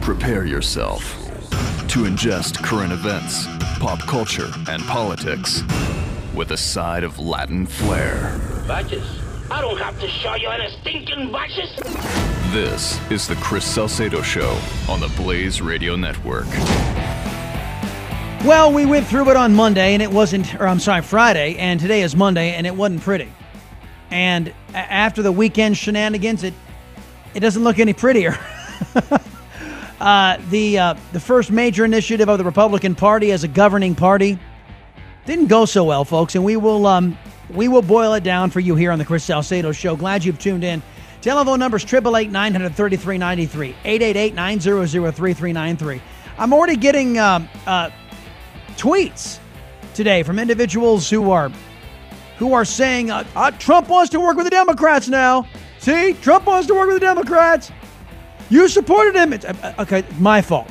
Prepare yourself to ingest current events, pop culture, and politics with a side of Latin flair. Badges? I don't have to show you any stinking badges. This is the Chris Salcedo Show on the Blaze Radio Network. Well, we went through it on Monday and it wasn't, or I'm sorry, Friday, and today is Monday and it wasn't pretty. And after the weekend shenanigans, it it doesn't look any prettier. uh, the uh, the first major initiative of the Republican Party as a governing party didn't go so well, folks, and we will um, we will boil it down for you here on the Chris Salcedo Show. Glad you've tuned in. Telephone numbers triple eight nine hundred thirty three ninety three eight eight eight nine zero zero three three nine three. I'm already getting um, uh, tweets today from individuals who are who are saying uh, uh, Trump wants to work with the Democrats now. See, Trump wants to work with the Democrats. You supported him. It's, uh, uh, okay, my fault.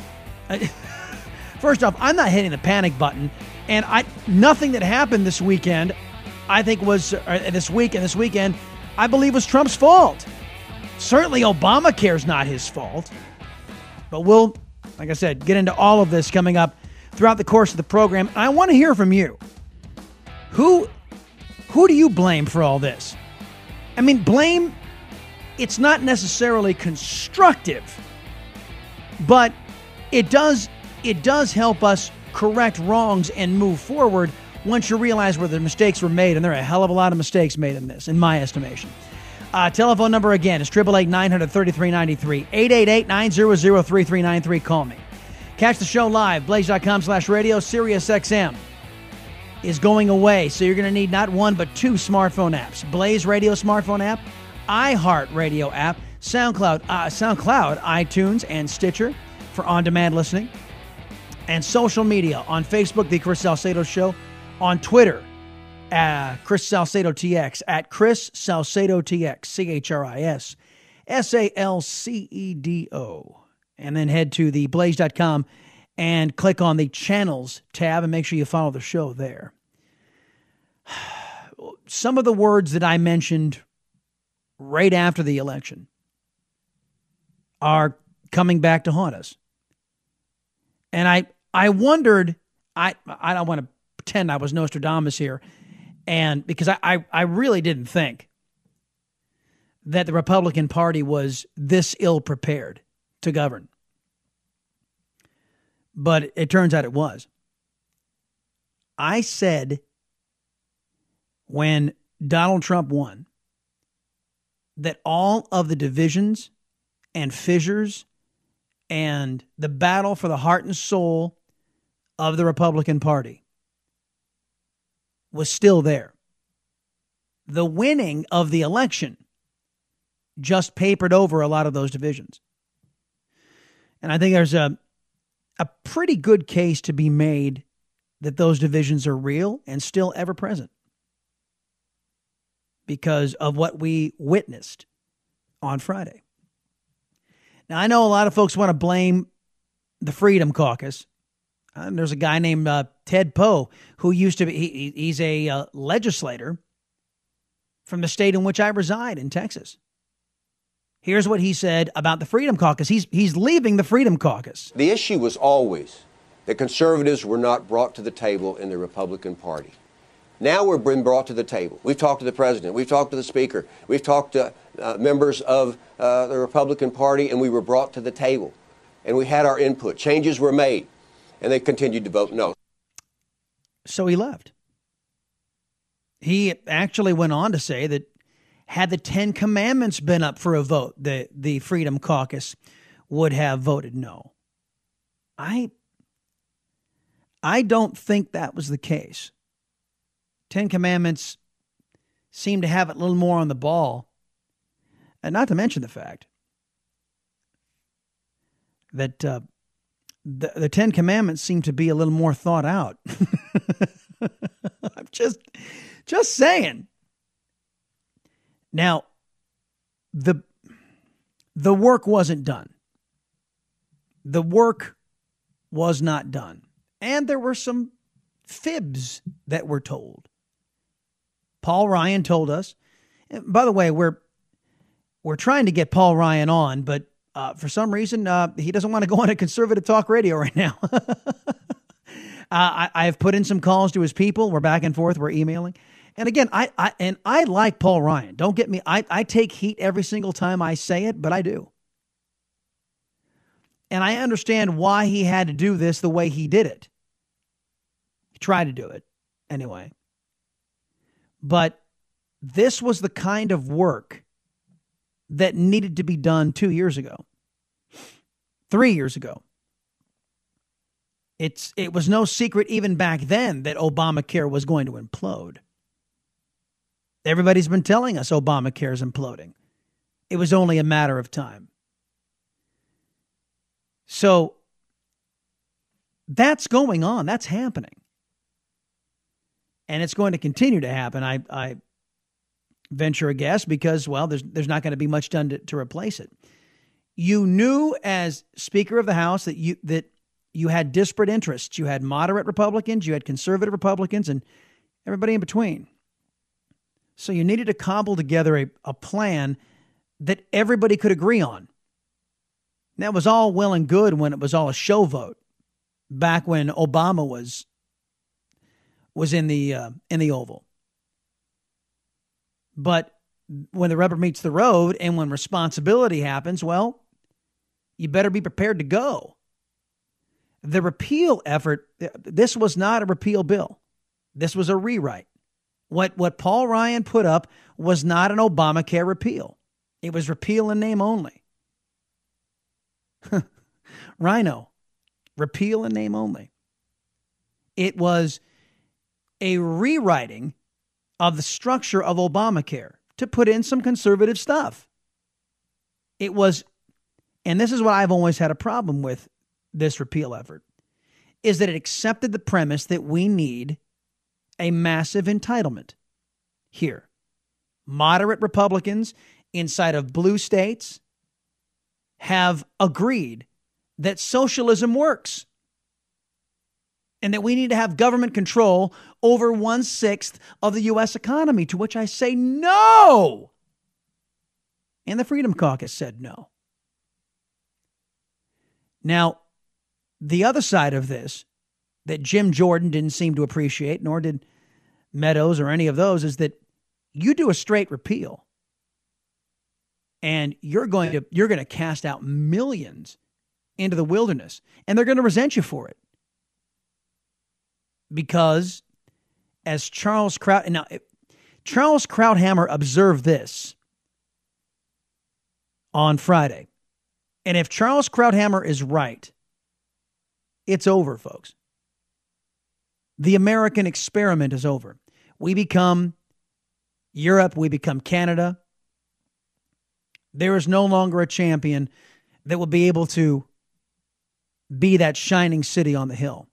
First off, I'm not hitting the panic button, and I nothing that happened this weekend, I think was uh, this week and this weekend, I believe was Trump's fault. Certainly, Obamacare is not his fault, but we'll, like I said, get into all of this coming up throughout the course of the program. I want to hear from you. Who, who do you blame for all this? I mean, blame. It's not necessarily constructive, but it does it does help us correct wrongs and move forward once you realize where the mistakes were made, and there are a hell of a lot of mistakes made in this, in my estimation. Uh, telephone number again is 888 900 3393 888 900 3393. Call me. Catch the show live, blaze.com slash radio, Sirius XM is going away. So you're going to need not one, but two smartphone apps Blaze Radio smartphone app, iHeart Radio app, SoundCloud, uh, SoundCloud, iTunes, and Stitcher for on demand listening, and social media on Facebook, The Chris Salcedo Show, on Twitter, uh, Chris Salcedo TX, at Chris Salcedo TX, C H R I S S A L C E D O. And then head to the blaze.com and click on the channels tab and make sure you follow the show there. Some of the words that I mentioned right after the election are coming back to haunt us. And I I wondered, I I don't want to pretend I was Nostradamus here, and because I, I, I really didn't think that the Republican Party was this ill prepared to govern. But it turns out it was. I said when Donald Trump won that all of the divisions and fissures and the battle for the heart and soul of the Republican Party was still there. The winning of the election just papered over a lot of those divisions. And I think there's a a pretty good case to be made that those divisions are real and still ever present because of what we witnessed on Friday. Now, I know a lot of folks want to blame the Freedom Caucus. Uh, there's a guy named uh, Ted Poe who used to be, he, he's a uh, legislator from the state in which I reside in Texas. Here's what he said about the Freedom Caucus. He's, he's leaving the Freedom Caucus. The issue was always that conservatives were not brought to the table in the Republican Party. Now we're being brought to the table. We've talked to the president. We've talked to the speaker. We've talked to uh, members of uh, the Republican Party, and we were brought to the table. And we had our input. Changes were made, and they continued to vote no. So he left. He actually went on to say that had the Ten Commandments been up for a vote, the, the Freedom Caucus would have voted no. I I don't think that was the case. Ten Commandments seem to have it a little more on the ball. And not to mention the fact that uh, the, the Ten Commandments seem to be a little more thought out. I'm just, just saying. Now, the the work wasn't done. The work was not done. And there were some fibs that were told. Paul Ryan told us. By the way, we're we're trying to get Paul Ryan on, but uh, for some reason uh, he doesn't want to go on a conservative talk radio right now. uh, I, have put in some calls to his people. We're back and forth. We're emailing. And again, I, I and I like Paul Ryan. Don't get me. I, I take heat every single time I say it, but I do. And I understand why he had to do this the way he did it. He tried to do it anyway. But this was the kind of work that needed to be done two years ago, three years ago. It's, it was no secret even back then that Obamacare was going to implode. Everybody's been telling us Obamacare is imploding. It was only a matter of time. So that's going on. That's happening. And it's going to continue to happen. I, I venture a guess because, well, there's, there's not going to be much done to, to replace it. You knew as Speaker of the House that you that you had disparate interests. You had moderate Republicans, you had conservative Republicans, and everybody in between. So you needed to cobble together a, a plan that everybody could agree on. That was all well and good when it was all a show vote back when Obama was was in the uh, in the Oval. But when the rubber meets the road and when responsibility happens, well, you better be prepared to go. The repeal effort, this was not a repeal bill. This was a rewrite. What, what Paul Ryan put up was not an Obamacare repeal, it was repeal in name only. Rhino, repeal in name only. It was a rewriting of the structure of Obamacare to put in some conservative stuff. It was, and this is what I've always had a problem with this repeal effort, is that it accepted the premise that we need a massive entitlement here. Moderate Republicans inside of blue states have agreed that socialism works and that we need to have government control over one sixth of the U.S. economy, to which I say no. And the Freedom Caucus said no. Now, the other side of this that Jim Jordan didn't seem to appreciate, nor did Meadows or any of those, is that you do a straight repeal and you're going to you're going to cast out millions into the wilderness and they're going to resent you for it because as Charles Kraut now Charles Krauthammer observed this on Friday. And if Charles Krauthammer is right, it's over, folks. The American experiment is over. We become Europe, we become Canada. There is no longer a champion that will be able to be that shining city on the hill.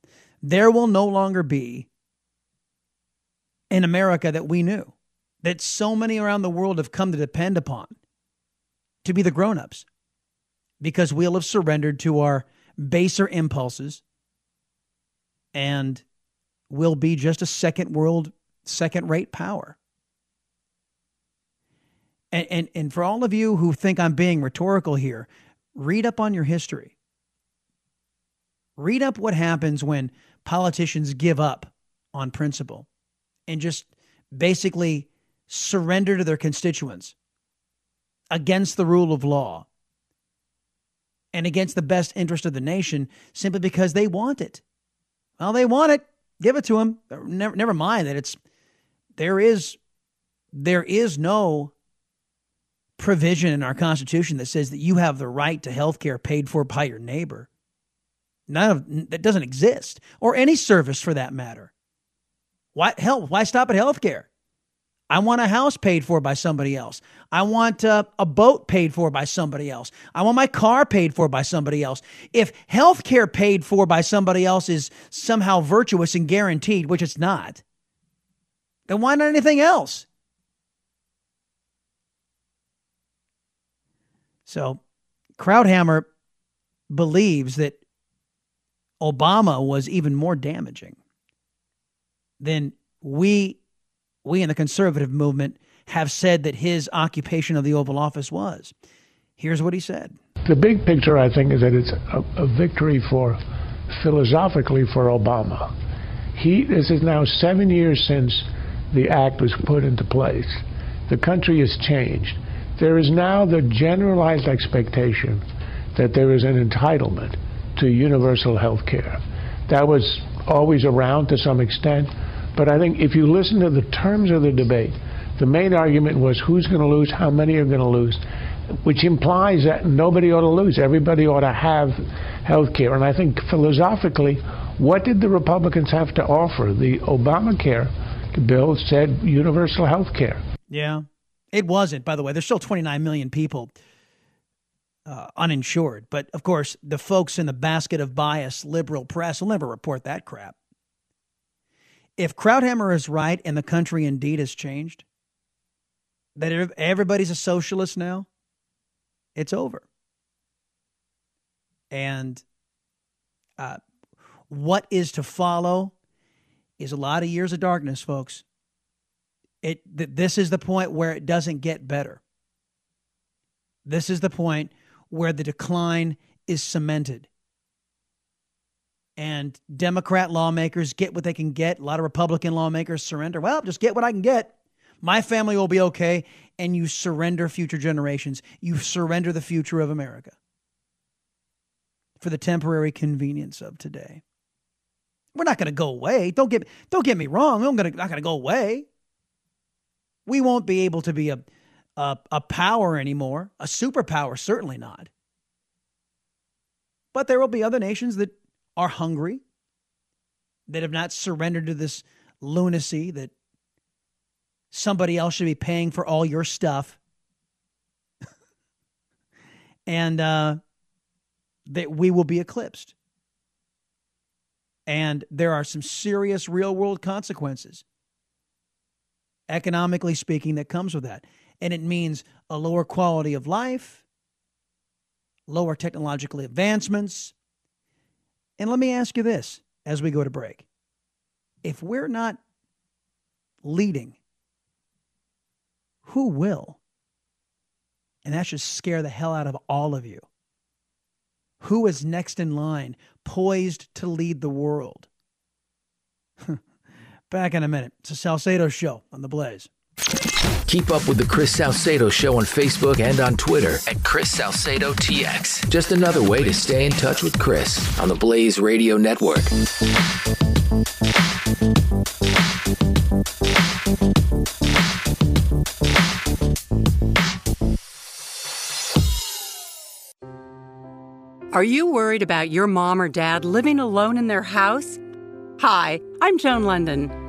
There will no longer be an America that we knew, that so many around the world have come to depend upon to be the grown ups because we'll have surrendered to our baser impulses and will be just a second world, second rate power. And, and, and for all of you who think I'm being rhetorical here, read up on your history. Read up what happens when politicians give up on principle and just basically surrender to their constituents against the rule of law and against the best interest of the nation simply because they want it. Well, they want it. Give it to them. Never, never mind that it's there is there is no provision in our Constitution that says that you have the right to health care paid for by your neighbor. None of that doesn't exist, or any service for that matter. Why hell? Why stop at healthcare? I want a house paid for by somebody else. I want uh, a boat paid for by somebody else. I want my car paid for by somebody else. If healthcare paid for by somebody else is somehow virtuous and guaranteed, which it's not, then why not anything else? So, Krauthammer believes that Obama was even more damaging than we we in the conservative movement have said that his occupation of the Oval Office was. Here's what he said. The big picture, I think, is that it's a, a victory for philosophically for Obama. He this is now seven years since the act was put into place. The country has changed. There is now the generalized expectation that there is an entitlement to universal health care. That was always around to some extent, but I think if you listen to the terms of the debate, the main argument was who's going to lose, how many are going to lose, which implies that nobody ought to lose. Everybody ought to have health care. And I think philosophically, what did the Republicans have to offer? The Obamacare bill said universal health care. Yeah. It wasn't, by the way. There's still 29 million people uh, uninsured. But of course, the folks in the basket of bias liberal press will never report that crap if Krauthammer is right and the country indeed has changed, that everybody's a socialist now, it's over. And uh, what is to follow is a lot of years of darkness, folks. It th- this is the point where it doesn't get better. This is the point where the decline is cemented and Democrat lawmakers get what they can get. A lot of Republican lawmakers surrender. Well, just get what I can get. My family will be okay. And you surrender future generations. You surrender the future of America for the temporary convenience of today. We're not going to go away. Don't get don't get me wrong. We're not going to go away. We won't be able to be a, a a power anymore, a superpower. Certainly not. But there will be other nations that are hungry, that have not surrendered to this lunacy that somebody else should be paying for all your stuff. and uh, that we will be eclipsed. And there are some serious real world consequences, economically speaking, that comes with that. And it means a lower quality of life, lower technological advancements, and let me ask you this as we go to break. If we're not leading, who will? And that should scare the hell out of all of you. Who is next in line, poised to lead the world? Back in a minute. It's a Salcedo show on the Blaze. Keep up with the Chris Salcedo Show on Facebook and on Twitter at Chris Salcedo TX. Just another way to stay in touch with Chris on the Blaze Radio Network. Are you worried about your mom or dad living alone in their house? Hi, I'm Joan Lunden.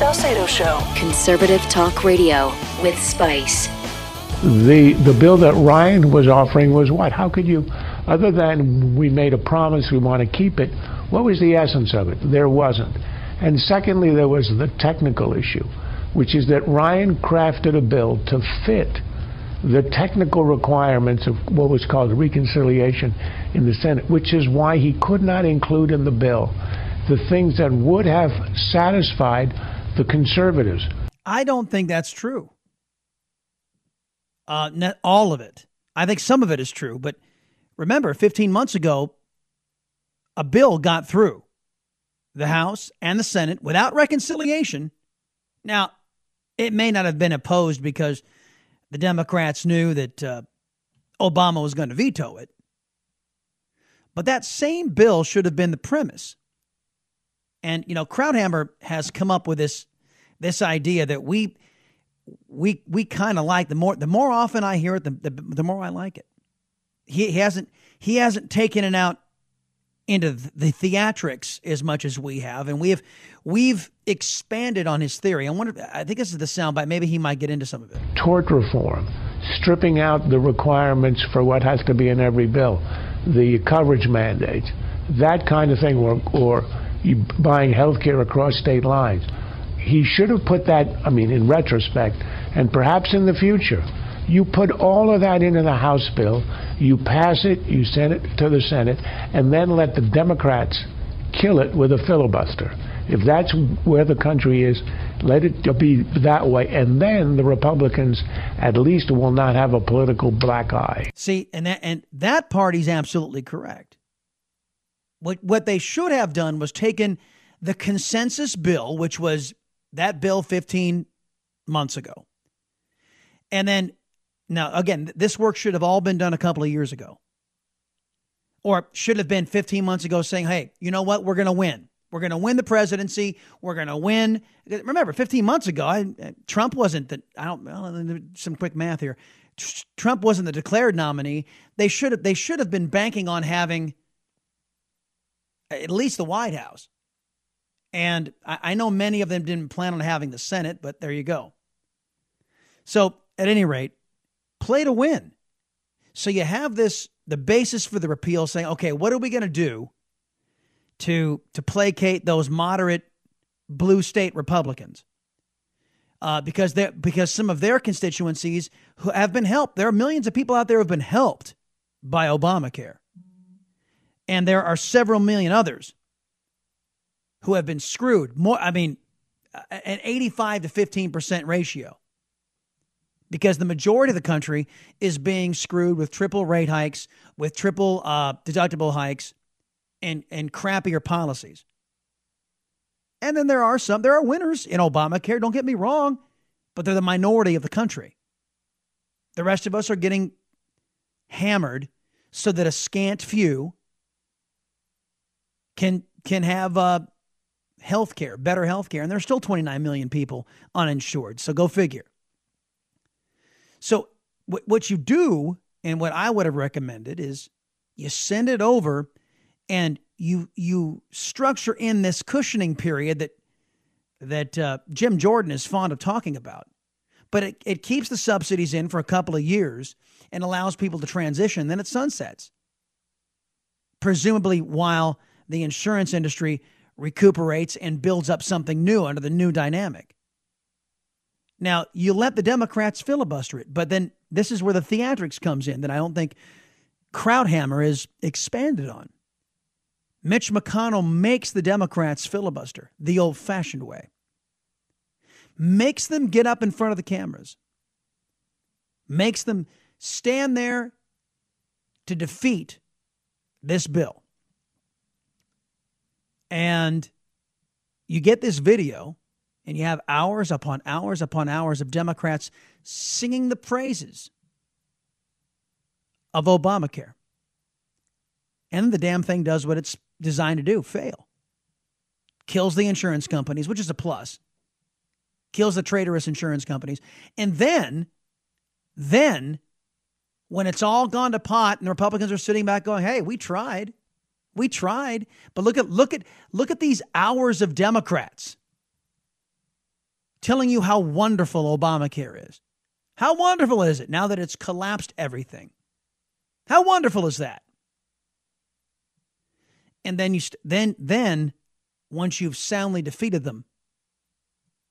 Salcedo Show. Conservative Talk Radio with Spice. The the bill that Ryan was offering was what? How could you, other than we made a promise we want to keep it, what was the essence of it? There wasn't. And secondly, there was the technical issue, which is that Ryan crafted a bill to fit the technical requirements of what was called reconciliation in the Senate, which is why he could not include in the bill the things that would have satisfied the conservatives. I don't think that's true. Uh, not all of it. I think some of it is true, but remember, 15 months ago, a bill got through the House and the Senate without reconciliation. Now, it may not have been opposed because the Democrats knew that uh, Obama was going to veto it. But that same bill should have been the premise. And you know, Krauthammer has come up with this this idea that we we we kind of like the more the more often I hear it, the, the, the more I like it. He, he hasn't he hasn't taken it out into the theatrics as much as we have, and we have we've expanded on his theory. I wonder. I think this is the soundbite. Maybe he might get into some of it. Tort reform, stripping out the requirements for what has to be in every bill, the coverage mandates, that kind of thing, or or buying health care across state lines. He should have put that. I mean, in retrospect, and perhaps in the future you put all of that into the House bill, you pass it, you send it to the Senate, and then let the Democrats kill it with a filibuster. If that's where the country is, let it be that way. And then the Republicans at least will not have a political black eye. See, and that, and that party's absolutely correct. What, what they should have done was taken the consensus bill, which was that bill 15 months ago, and then now, again, this work should have all been done a couple of years ago. Or should have been 15 months ago saying, hey, you know what? We're going to win. We're going to win the presidency. We're going to win. Remember, 15 months ago, I, uh, Trump wasn't the, I don't, well, some quick math here. Trump wasn't the declared nominee. They should have, they should have been banking on having at least the White House. And I, know many of them didn't plan on having the Senate, but there you go. So at any rate, play to win. So you have this the basis for the repeal saying, okay, what are we going to do to to placate those moderate blue state Republicans? Uh, because they because some of their constituencies who have been helped. There are millions of people out there who have been helped by Obamacare, and there are several million others who have been screwed. More, I mean, an eighty-five to fifteen percent ratio because the majority of the country is being screwed with triple rate hikes, with triple uh, deductible hikes, and and crappier policies. And then there are some, there are winners in Obamacare. Don't get me wrong, but they're the minority of the country. The rest of us are getting hammered so that a scant few can can have uh, health care, better health care. And there's still 29 million people uninsured. So go figure. So what you do, and what I would have recommended is you send it over, and you you structure in this cushioning period that that uh, Jim Jordan is fond of talking about. But it, it keeps the subsidies in for a couple of years and allows people to transition. Then it sunsets, presumably while the insurance industry recuperates and builds up something new under the new dynamic. Now, you let the Democrats filibuster it, but then this is where the theatrics comes in that I don't think Krauthammer is expanded on. Mitch McConnell makes the Democrats filibuster the old fashioned way, makes them get up in front of the cameras, makes them stand there to defeat this bill. And you get this video and you have hours upon hours upon hours of Democrats singing the praises of Obamacare. And the damn thing does what it's designed to do fail. Kills the insurance companies, which is a plus. Kills the traitorous insurance companies. And then, then, when it's all gone to pot and the Republicans are sitting back going, hey, we tried. We tried. But look at look at look at these hours of Democrats telling you how wonderful Obamacare is. How wonderful is it now that it's collapsed everything? How wonderful is that? And then you st- then then once you've soundly defeated them.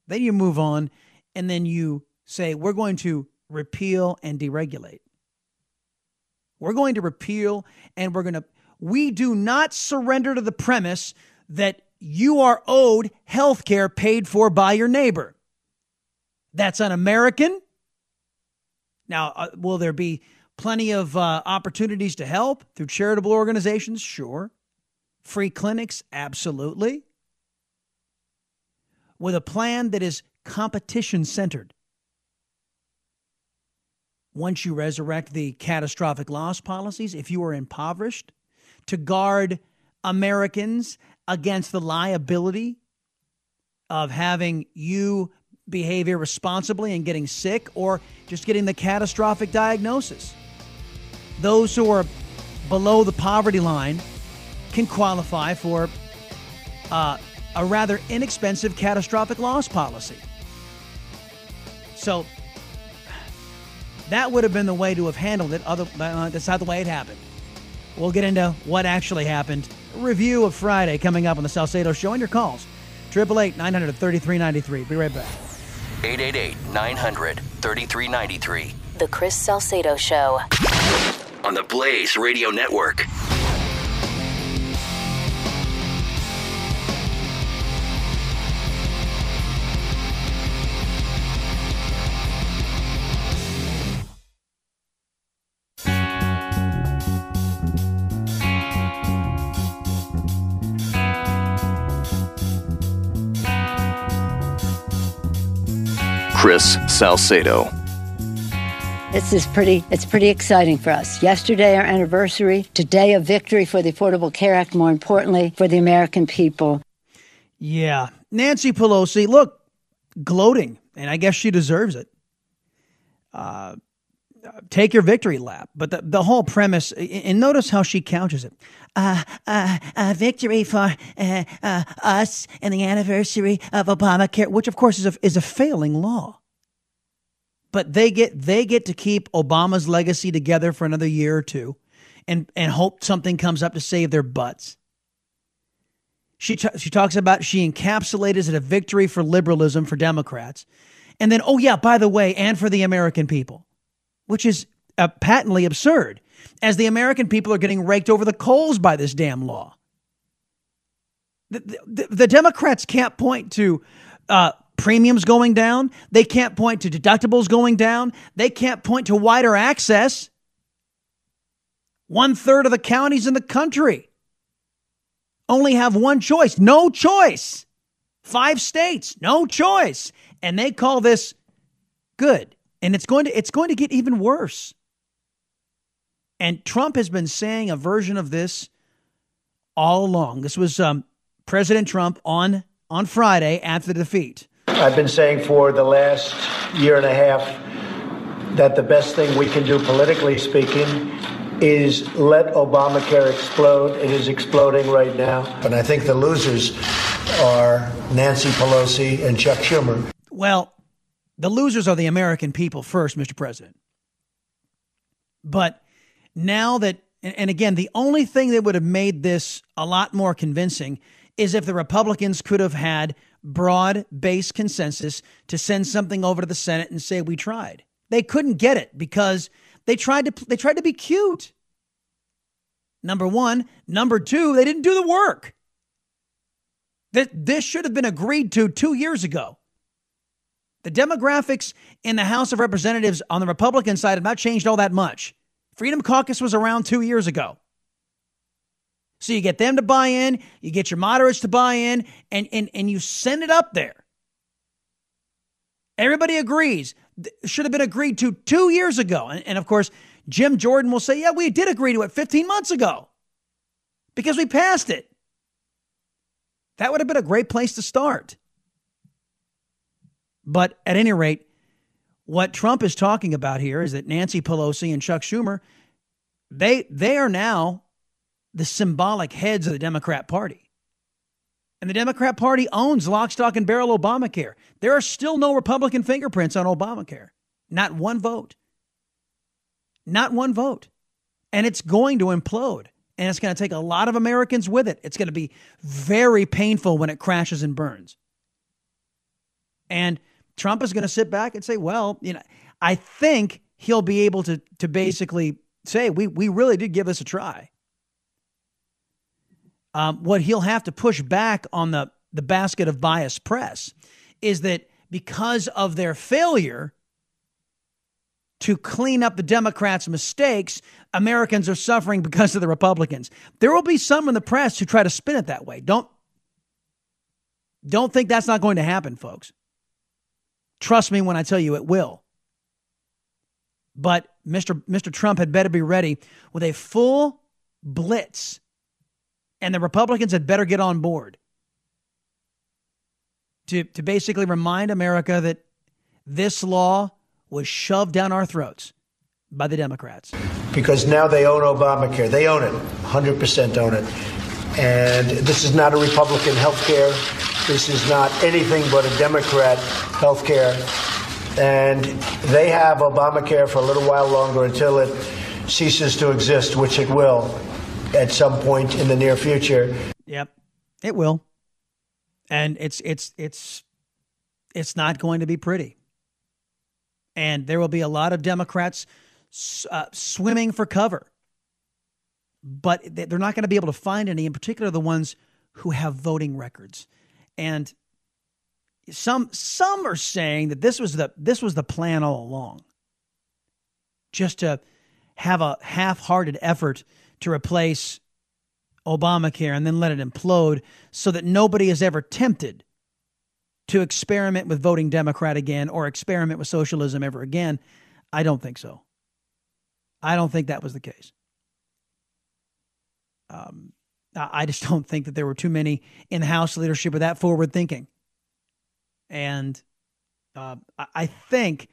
Then you move on and then you say, we're going to repeal and deregulate. We're going to repeal and we're going to, we do not surrender to the premise that you are owed health care paid for by your neighbor. That's un American. Now, uh, will there be plenty of uh, opportunities to help through charitable organizations? Sure. Free clinics? Absolutely. With a plan that is competition centered. Once you resurrect the catastrophic loss policies, if you are impoverished, to guard Americans against the liability of having you behave irresponsibly and getting sick or just getting the catastrophic diagnosis. Those who are below the poverty line can qualify for uh, a rather inexpensive catastrophic loss policy. So that would have been the way to have handled it. Other, uh, that's not the way it happened. We'll get into what actually happened. A review of Friday coming up on the Salcedo Show and your calls. 888 900 3393. Be right back. 888 900 3393. The Chris Salcedo Show. On the Blaze Radio Network. Chris Salcedo. This is pretty it's pretty exciting for us. Yesterday our anniversary, today a victory for the Affordable Care Act, more importantly, for the American people. Yeah. Nancy Pelosi, look, gloating, and I guess she deserves it. Uh, take your victory lap. But the, the whole premise, and notice how she couches it. Uh, uh, uh, victory for uh, uh, us and the anniversary of Obamacare, which of course is a, is a failing law. But they get they get to keep Obama's legacy together for another year or two, and and hope something comes up to save their butts. She t- she talks about she encapsulated it a victory for liberalism for Democrats, and then oh yeah, by the way, and for the American people, which is uh, patently absurd as the American people are getting raked over the coals by this damn law. The, the, the Democrats can't point to uh, premiums going down. They can't point to deductibles going down. They can't point to wider access. One third of the counties in the country only have one choice no choice. Five states, no choice. And they call this good. And it's going to it's going to get even worse. And Trump has been saying a version of this all along. This was um, President Trump on on Friday after the defeat. I've been saying for the last year and a half that the best thing we can do, politically speaking, is let Obamacare explode. It is exploding right now. And I think the losers are Nancy Pelosi and Chuck Schumer. Well, the losers are the American people first, Mr. President. But now that, and again, the only thing that would have made this a lot more convincing is if the Republicans could have had broad based consensus to send something over to the Senate and say, we tried. They couldn't get it because they tried to, they tried to be cute. Number one. Number two, they didn't do the work. This should have been agreed to two years ago. The demographics in the House of Representatives on the Republican side have not changed all that much. Freedom Caucus was around two years ago. So you get them to buy in, you get your moderates to buy in, and, and, and you send it up there. Everybody agrees. Should have been agreed to two years ago. And, and of course, Jim Jordan will say, yeah, we did agree to it 15 months ago because we passed it. That would have been a great place to start. But at any rate, what Trump is talking about here is that Nancy Pelosi and Chuck Schumer, they they are now the symbolic heads of the Democrat Party. And the Democrat Party owns lock, stock, and barrel Obamacare. There are still no Republican fingerprints on Obamacare. Not one vote. Not one vote. And it's going to implode. And it's going to take a lot of Americans with it. It's going to be very painful when it crashes and burns. And Trump is going to sit back and say, well, you know, I think he'll be able to, to basically say, we, we really did give this a try. Um, what he'll have to push back on the, the basket of biased press is that because of their failure to clean up the Democrats' mistakes, Americans are suffering because of the Republicans. There will be some in the press who try to spin it that way. Don't don't think that's not going to happen, folks. Trust me when I tell you it will. But Mr. Mr. Trump had better be ready with a full blitz, and the Republicans had better get on board to, to basically remind America that this law was shoved down our throats by the Democrats. Because now they own Obamacare. They own it, 100% own it. And this is not a Republican health care. This is not anything but a Democrat health care. And they have Obamacare for a little while longer until it ceases to exist, which it will at some point in the near future. Yep, it will. And it's it's it's it's not going to be pretty. And there will be a lot of Democrats uh, swimming for cover. But they're not going to be able to find any, in particular the ones who have voting records. And some some are saying that this was the this was the plan all along. Just to have a half-hearted effort to replace Obamacare and then let it implode so that nobody is ever tempted to experiment with voting Democrat again or experiment with socialism ever again. I don't think so. I don't think that was the case. Um, I just don't think that there were too many in House leadership with that forward thinking. And uh, I think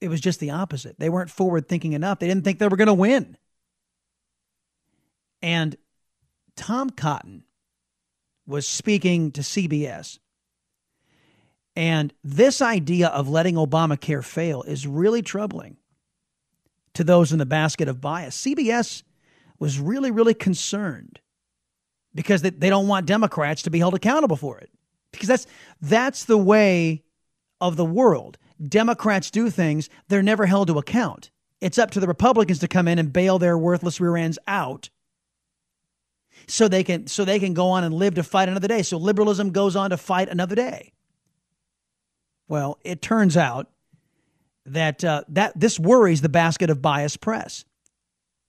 it was just the opposite. They weren't forward thinking enough. They didn't think they were going to win. And Tom Cotton was speaking to CBS. And this idea of letting Obamacare fail is really troubling to those in the basket of bias. CBS was really, really concerned because they, don't want Democrats to be held accountable for it. Because that's that's the way of the world. Democrats do things, they're never held to account. It's up to the Republicans to come in and bail their worthless rear ends out so they can so they can go on and live to fight another day. So liberalism goes on to fight another day. Well, it turns out that uh, that this worries the basket of biased press.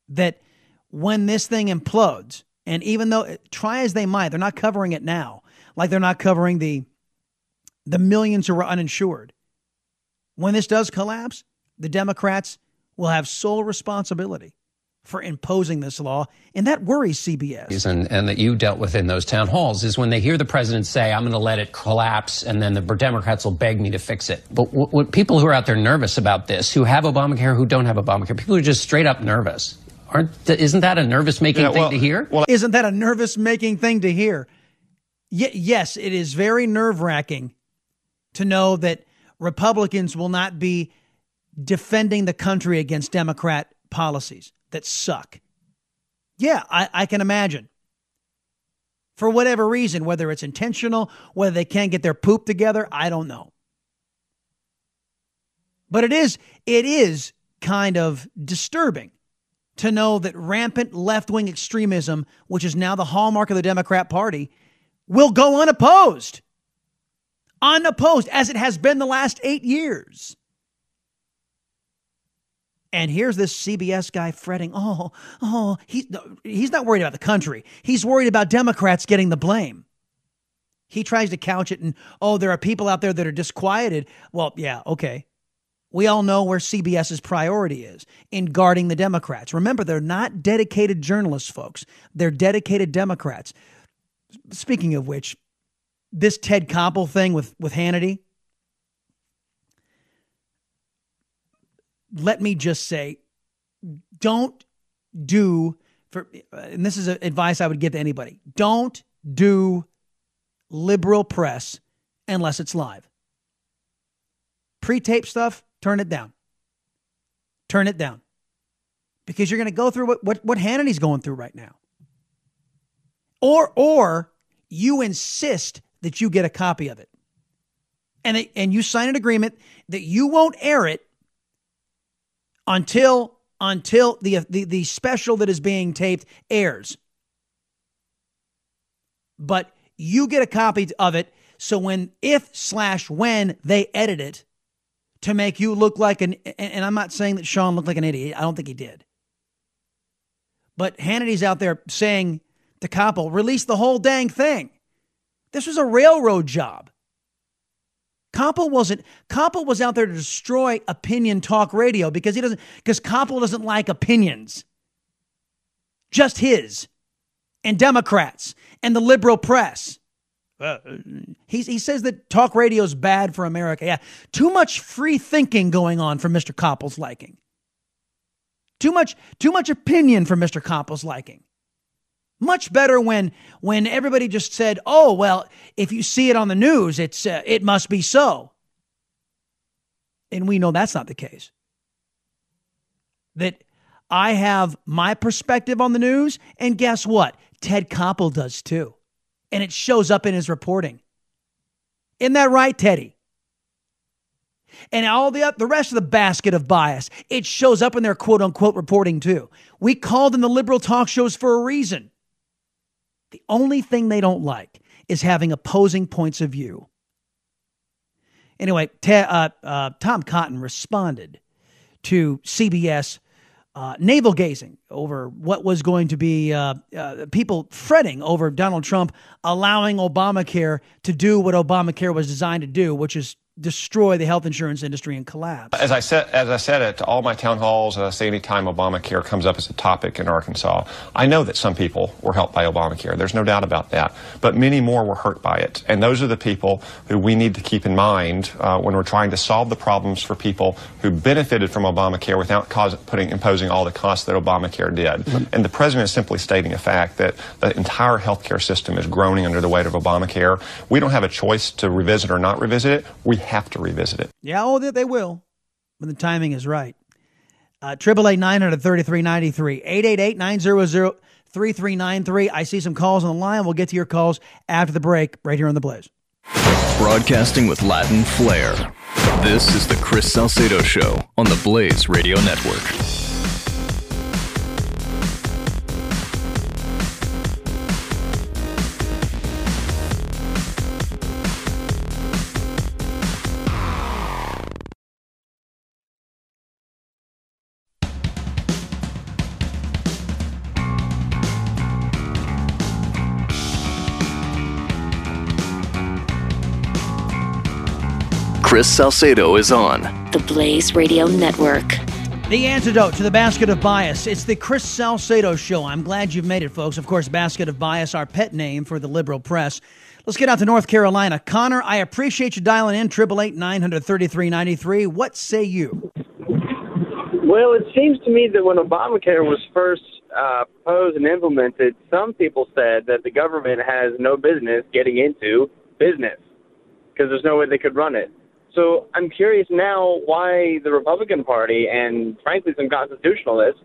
That when this thing implodes, and even though try as they might, they're not covering it now, like they're not covering the the millions who are uninsured. When this does collapse, the Democrats will have sole responsibility for imposing this law, and that worries CBS. And, and that you dealt with in those town halls is when they hear the president say, I'm going to let it collapse, and then the Democrats will beg me to fix it. But what, what people who are out there nervous about this, who have Obamacare, who don't have Obamacare, people who are just straight up nervous. Aren't, isn't that a nervous making yeah, well, thing to hear? Well, isn't that a nervous making thing to hear? Y- yes, it is very nerve wracking to know that Republicans will not be defending the country against Democrat policies that suck. Yeah, I, I can imagine. For whatever reason, whether it's intentional, whether they can't get their poop together, I don't know. But it is it is kind of disturbing to know that rampant left-wing extremism, which is now the hallmark of the Democrat Party, will go unopposed. Unopposed as it has been the last 8 years. And here's this CBS guy fretting, oh, oh, he, he's not worried about the country. He's worried about Democrats getting the blame. He tries to couch it and, oh, there are people out there that are disquieted. Well, yeah, okay. We all know where CBS's priority is in guarding the Democrats. Remember, they're not dedicated journalists, folks. They're dedicated Democrats. Speaking of which, this Ted Koppel thing with, with Hannity, let me just say don't do for and this is advice I would give to anybody. Don't do liberal press unless it's live. Pre-tape stuff, turn it down. Turn it down. because you're going to go through what, what, what Hannity's going through right now. Or, or you insist that you get a copy of it. And, it, and you sign an agreement that you won't air it until until the, the the special that is being taped airs. But you get a copy of it so when if slash when they edit it to make you look like an and I'm not saying that Sean looked like an idiot. I don't think he did. But Hannity's out there saying to Koppel, release the whole dang thing. This was a railroad job. Koppel wasn't Koppel was out there to destroy opinion talk radio because he doesn't because Koppel doesn't like opinions. Just his and Democrats and the liberal press. Uh, he, he says that talk radio is bad for America. Yeah, too much free thinking going on for Mr. Koppel's liking. Too much, too much opinion for Mr. Koppel's liking. Much better when when everybody just said, "Oh well, if you see it on the news, it's uh, it must be so." And we know that's not the case. That I have my perspective on the news, and guess what? Ted Koppel does too, and it shows up in his reporting. Isn't that right, Teddy? And all the the rest of the basket of bias, it shows up in their quote unquote reporting too. We called them the liberal talk shows for a reason. The only thing they don't like is having opposing points of view. Anyway, uh, uh, Tom Cotton responded to CBS uh, navel gazing over what was going to be uh, uh, people fretting over Donald Trump allowing Obamacare to do what Obamacare was designed to do, which is destroy the health insurance industry and collapse. As I said, as I said at all my town halls, I say anytime Obamacare comes up as a topic in Arkansas, I know that some people were helped by Obamacare. There's no doubt about that. But many more were hurt by it. And those are the people who we need to keep in mind uh, when we're trying to solve the problems for people who benefited from Obamacare without cause, putting, imposing all the costs that Obamacare did. Mm-hmm. And the president is simply stating a fact that the entire healthcare system is groaning under the weight of Obamacare. We don't have a choice to revisit or not revisit it. We have to revisit it. Yeah, oh, they will when the timing is right. Uh, triple eight nine hundred thirty three ninety three eight eight eight nine zero zero three three nine three. I see some calls on the line. We'll get to your calls after the break, right here on the Blaze. Broadcasting with Latin flair. This is the Chris Salcedo Show on the Blaze Radio Network. Chris Salcedo is on the Blaze Radio Network. The antidote to the basket of bias. It's the Chris Salcedo Show. I'm glad you've made it, folks. Of course, basket of bias, our pet name for the liberal press. Let's get out to North Carolina. Connor, I appreciate you dialing in. Triple eight nine hundred thirty three ninety three. What say you? Well, it seems to me that when Obamacare was first uh, proposed and implemented, some people said that the government has no business getting into business because there's no way they could run it. So I'm curious now why the Republican Party and frankly some constitutionalists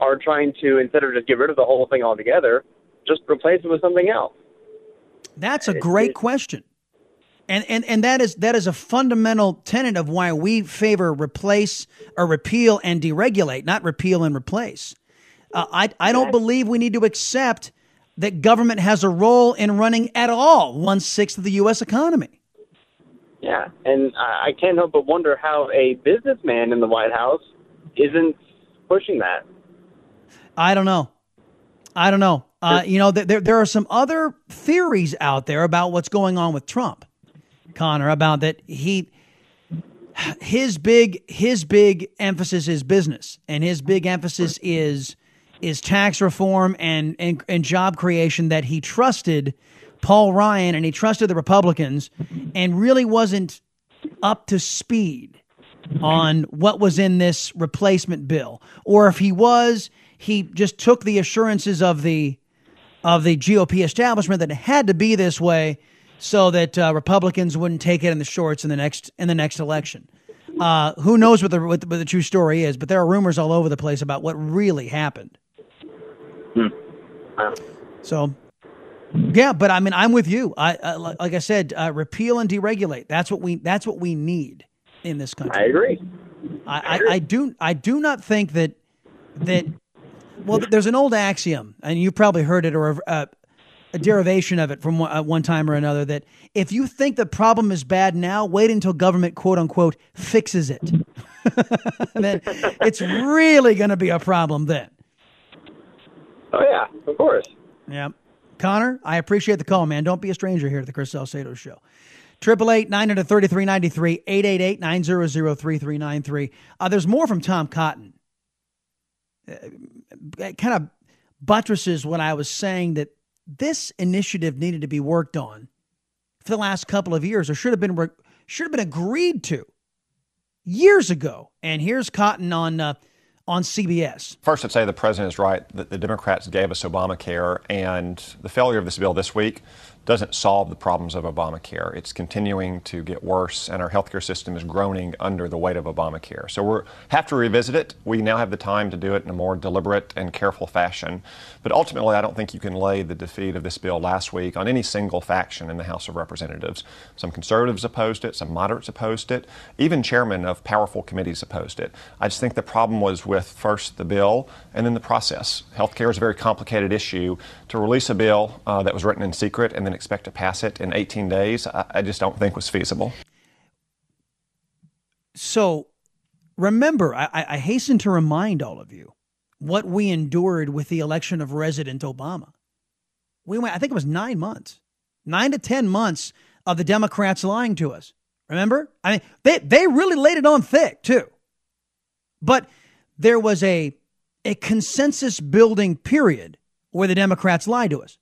are trying to instead of just get rid of the whole thing altogether, just replace it with something else. That's a great question. And, and and that is that is a fundamental tenet of why we favor replace or repeal and deregulate, not repeal and replace. Uh, I I don't believe we need to accept that government has a role in running at all one sixth of the U.S. economy. Yeah, and I can't help but wonder how a businessman in the White House isn't pushing that. I don't know. I don't know. Uh, you know, there there are some other theories out there about what's going on with Trump, Connor, about that he his big his big emphasis is business, and his big emphasis is is tax reform and and, and job creation that he trusted Paul Ryan and he trusted the Republicans and really wasn't up to speed on what was in this replacement bill. Or if he was, he just took the assurances of the of the GOP establishment that it had to be this way so that uh, Republicans wouldn't take it in the shorts in the next in the next election. Uh, who knows what the, what the, what the true story is? But there are rumors all over the place about what really happened. Hmm. So, yeah, but I mean, I'm with you. I, I like I said, uh, repeal and deregulate. That's what we. That's what we need in this country. I agree. I, I, I do. I do not think that that. Well, there's an old axiom, and you probably heard it or a, a derivation of it from one, uh, one time or another. That if you think the problem is bad now, wait until government quote unquote fixes it. then it's really going to be a problem then. Oh yeah, of course. Yeah. Connor, I appreciate the call, man. Don't be a stranger here at the Chris Salcedo Show. Triple eight nine hundred thirty three ninety three eight eight eight nine zero zero three three nine three. Uh, there's more from Tom Cotton. Uh, it kind of buttresses what I was saying that this initiative needed to be worked on for the last couple of years, or should have been re- should have been agreed to years ago. And here's Cotton on uh, on CBS. First, I'd say the president is right that the Democrats gave us Obamacare, and the failure of this bill this week doesn't solve the problems of Obamacare. It's continuing to get worse, and our healthcare system is groaning under the weight of Obamacare. So we have to revisit it. We now have the time to do it in a more deliberate and careful fashion. But ultimately, I don't think you can lay the defeat of this bill last week on any single faction in the House of Representatives. Some conservatives opposed it, some moderates opposed it, even chairmen of powerful committees opposed it. I just think the problem was with first the bill and then the process. Healthcare is a very complicated issue. To release a bill uh, that was written in secret and then expect to pass it in 18 days, I, I just don't think was feasible. So remember, I, I hasten to remind all of you what we endured with the election of President Obama. We went, I think it was nine months, nine to 10 months of the Democrats lying to us. Remember? I mean, they, they really laid it on thick, too. But there was a, a consensus building period where the Democrats lied to us.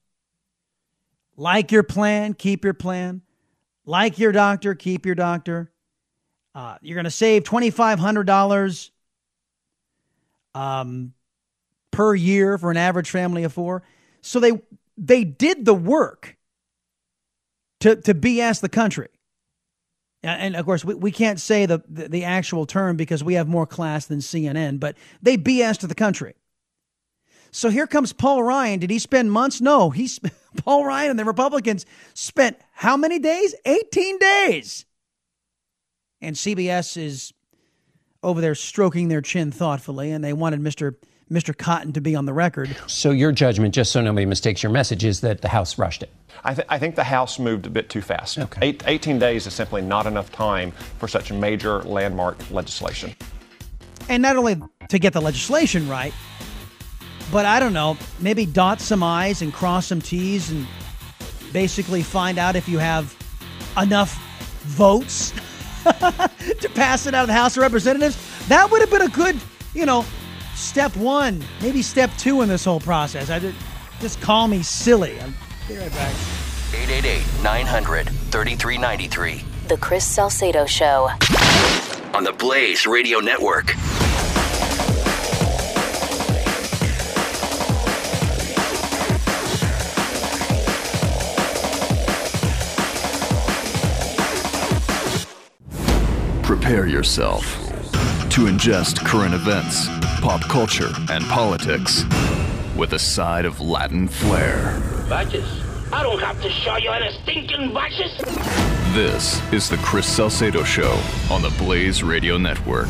Like your plan, keep your plan. Like your doctor, keep your doctor. Uh, you're going to save $2,500 um, per year for an average family of four. So they they did the work to, to BS the country. And of course, we, we can't say the, the, the actual term because we have more class than CNN, but they BS to the country. So here comes Paul Ryan. Did he spend months? No, he's Paul Ryan and the Republicans spent how many days? 18 days. And CBS is over there stroking their chin thoughtfully, and they wanted Mr. Mr. Cotton to be on the record. So your judgment, just so nobody mistakes your message, is that the House rushed it. I, th- I think the House moved a bit too fast. Okay. Eight, 18 days is simply not enough time for such major landmark legislation. And not only to get the legislation right, but I don't know, maybe dot some I's and cross some T's and basically find out if you have enough votes to pass it out of the House of Representatives. That would have been a good, you know, step one, maybe step two in this whole process. I just, just call me silly. I'll be right back. 888 900 3393. The Chris Salcedo Show. On the Blaze Radio Network. Prepare yourself to ingest current events, pop culture, and politics with a side of Latin flair. Badges? I don't have to show you any stinking badges. This is the Chris Salcedo Show on the Blaze Radio Network.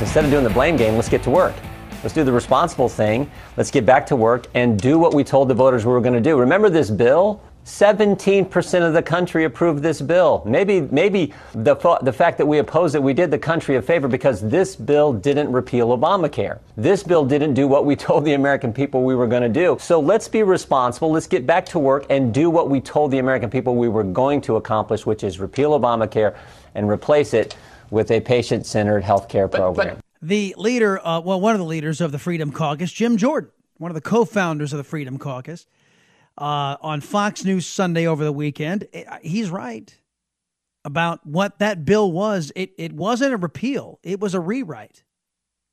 Instead of doing the blame game, let's get to work. Let's do the responsible thing. Let's get back to work and do what we told the voters we were going to do. Remember this bill? 17% of the country approved this bill. Maybe, maybe the, the fact that we oppose it, we did the country a favor because this bill didn't repeal Obamacare. This bill didn't do what we told the American people we were going to do. So let's be responsible. Let's get back to work and do what we told the American people we were going to accomplish, which is repeal Obamacare and replace it with a patient centered health care program. But, the leader, uh, well, one of the leaders of the Freedom Caucus, Jim Jordan, one of the co founders of the Freedom Caucus, uh, on Fox News Sunday over the weekend. Eh, he's right about what that bill was. It, it wasn't a repeal, it was a rewrite.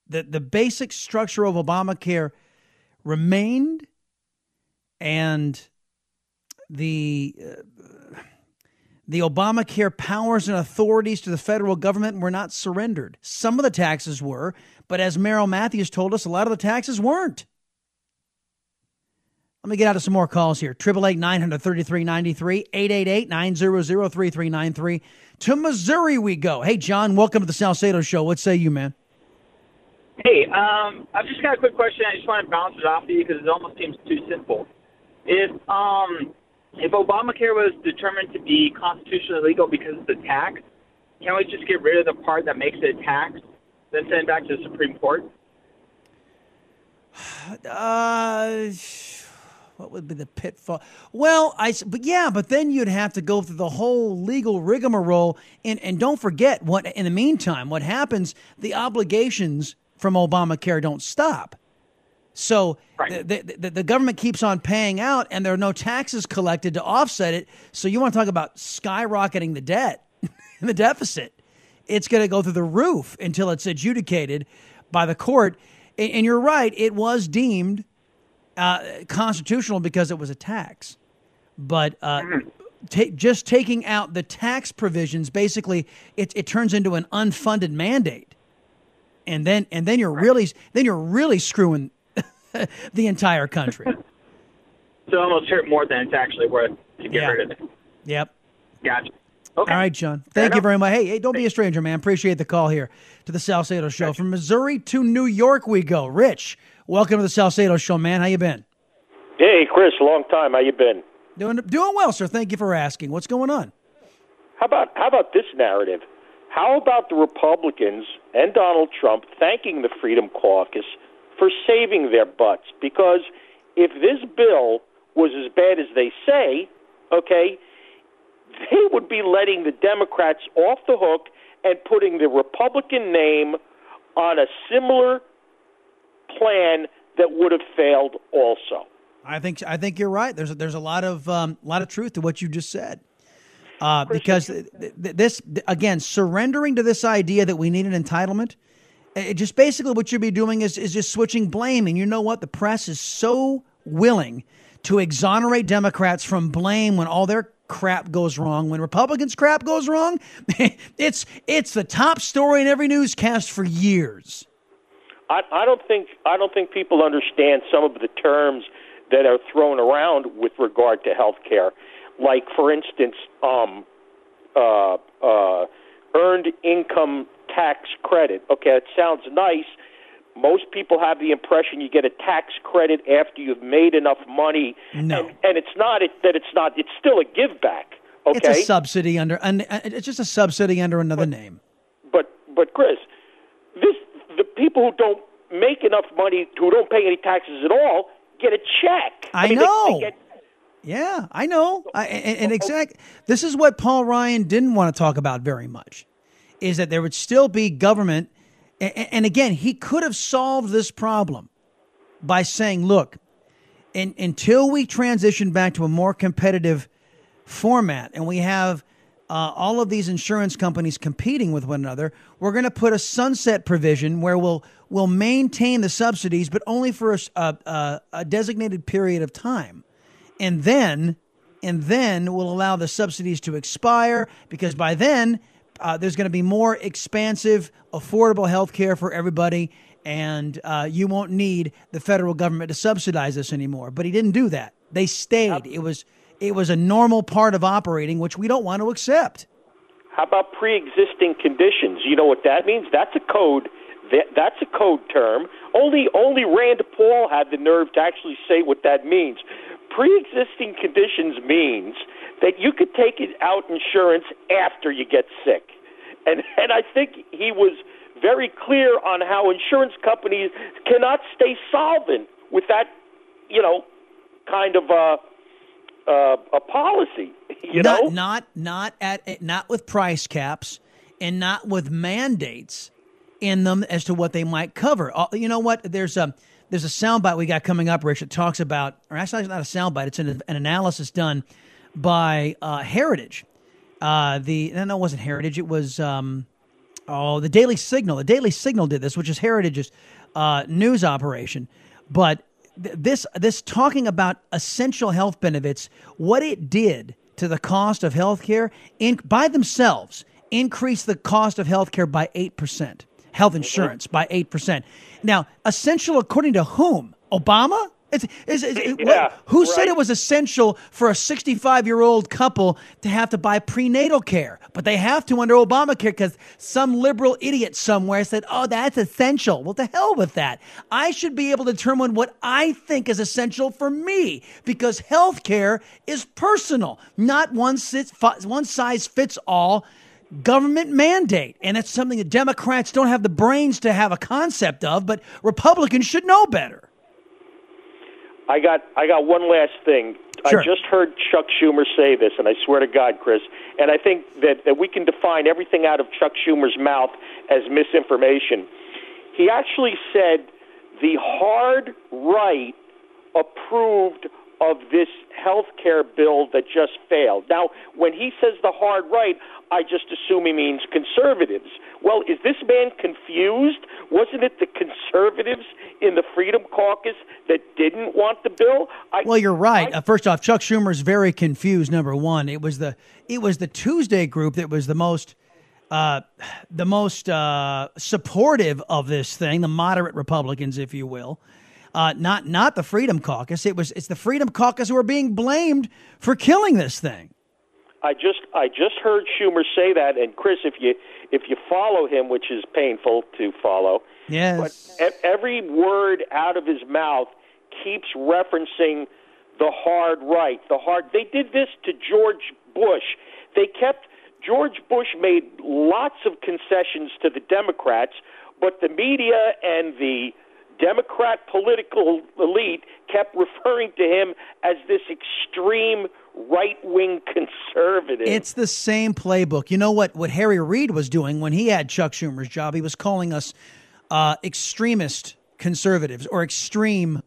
The, the basic structure of Obamacare remained, and the, uh, The Obamacare powers and authorities to the federal government were not surrendered. Some of the taxes were, but as Merrill Matthews told us, a lot of the taxes weren't. Let me get out of some more calls here. 888 933 93, 888 900 3393. To Missouri we go. Hey, John, welcome to the Salcedo Show. What say you, man? Hey, um, I've just got a quick question. I just want to bounce it off of you because it almost seems too simple. If um, if Obamacare was determined to be constitutionally legal because of the tax, can't we just get rid of the part that makes it a tax, then send it back to the Supreme Court? Uh, what would be the pitfall? Well, I but yeah, but then you'd have to go through the whole legal rigmarole, and and don't forget what in the meantime what happens. The obligations from Obamacare don't stop. So right. the, the, the, government keeps on paying out, and there are no taxes collected to offset it. So you want to talk about skyrocketing the debt and the deficit? It's going to go through the roof until it's adjudicated by the court. And, and you're right; it was deemed uh, constitutional because it was a tax. But uh, mm-hmm. just taking out the tax provisions, basically, it, it turns into an unfunded mandate, and then and then you're really then you're really screwing the entire country. so almost hurt more than it's actually worth to get yeah. rid of it. Yep. Gotcha. Okay. All right, John. Thank you very much. Hey, hey, don't be a stranger, man. Appreciate the call here to the Salcedo Show. Gotcha. From Missouri to New York we go. Rich, welcome to the Salcedo Show, man. How you been? Hey, Chris. Long time. How you been? Doing doing well, sir. Thank you for asking. What's going on? How about how about this narrative? How about the Republicans and Donald Trump thanking the Freedom Caucus for saving their butts. Because if this bill was as bad as they say, okay, they would be letting the Democrats off the hook and putting the Republican name on a similar plan that would have failed also. I think I think you're right. There's a, there's a lot of um, lot of truth to what you just said. Uh, because this again, surrendering to this idea that we need an entitlement it just basically what you'd be doing is, is just switching blame. And you know what? The press is so willing to exonerate Democrats from blame when all their crap goes wrong. When Republicans' crap goes wrong, it's it's the top story in every newscast for years. I, I don't think I don't think people understand some of the terms that are thrown around with regard to health care. Like, for instance, um, uh, uh, earned income tax credit. Okay, it sounds nice. Most people have the impression you get a tax credit after you've made enough money, no. and, and it's not it, that it's not. It's still a give back. Okay, it's a subsidy under. Uh, it's just a subsidy under another but, name. But but Chris, this the people who don't make enough money, who don't pay any taxes at all, get a check. I, I mean, know. They, they get, yeah, I know. I, and, and exact. This is what Paul Ryan didn't want to talk about very much is that there would still be government. And again, he could have solved this problem by saying, look, in, until we transition back to a more competitive format and we have uh, all of these insurance companies competing with one another, we're going to put a sunset provision where we'll we'll maintain the subsidies, but only for a, a, a designated period of time, and then and then we'll allow the subsidies to expire because by then uh, there's going to be more expansive, affordable health care for everybody, and uh, you won't need the federal government to subsidize this anymore. But he didn't do that. They stayed. It was it was a normal part of operating, which we don't want to accept. How about pre-existing conditions? You know what that means? That's a code. That, that's a code term. Only only Rand Paul had the nerve to actually say what that means. Pre-existing conditions means that you could take out insurance after you get sick. And and I think he was very clear on how insurance companies cannot stay solvent with that, you know, kind of a uh, a policy. You not, know, not not at not with price caps and not with mandates in them as to what they might cover. Uh, you know what? There's a there's a soundbite we got coming up, Rich. That talks about, or actually, it's not a soundbite. It's an, an analysis done by uh, Heritage. Uh, the no, it wasn't Heritage. It was um, oh, the Daily Signal. The Daily Signal did this, which is Heritage's uh, news operation. But this this talking about essential health benefits, what it did to the cost of health care in, by themselves increase the cost of health care by 8%, health insurance by 8%. Now, essential according to whom? Obama? It's, it's, it's, it- Yeah, who said it was essential for a 65 year old couple to have to buy prenatal care? But they have to under Obamacare because some liberal idiot somewhere said, oh, that's essential. Well, to hell with that. I should be able to determine what I think is essential for me because health care is personal, not one, one size fits all government mandate. And it's something that Democrats don't have the brains to have a concept of, but Republicans should know better. I got I got one last thing. Sure. I just heard Chuck Schumer say this, and I swear to God, Chris, and I think that, that we can define everything out of Chuck Schumer's mouth as misinformation. He actually said the hard right approved of this health care bill that just failed. Now, when he says the hard right, I just assume he means conservatives. Well, is this man confused? Wasn't it the conservatives in the Freedom Caucus that didn't want the bill? I, Well, you're right. Uh, first off, Chuck Schumer's very confused. Number one, it was the it was the Tuesday group that was the most uh, the most uh, supportive of this thing, the moderate Republicans, if you will. Uh, not not the Freedom Caucus. It was it's the Freedom Caucus who are being blamed for killing this thing. I just I just heard Schumer say that, and Chris, if you if you follow him, which is painful to follow, Yes. but every word out of his mouth keeps referencing the hard right. The hard. They did this to George Bush. They kept George Bush made lots of concessions to the Democrats, but the media and the Democrat political elite kept referring to him as this extreme right wing conservative. It's the same playbook. You know what? What Harry Reid was doing when he had Chuck Schumer's job, he was calling us uh, extremist conservatives or extreme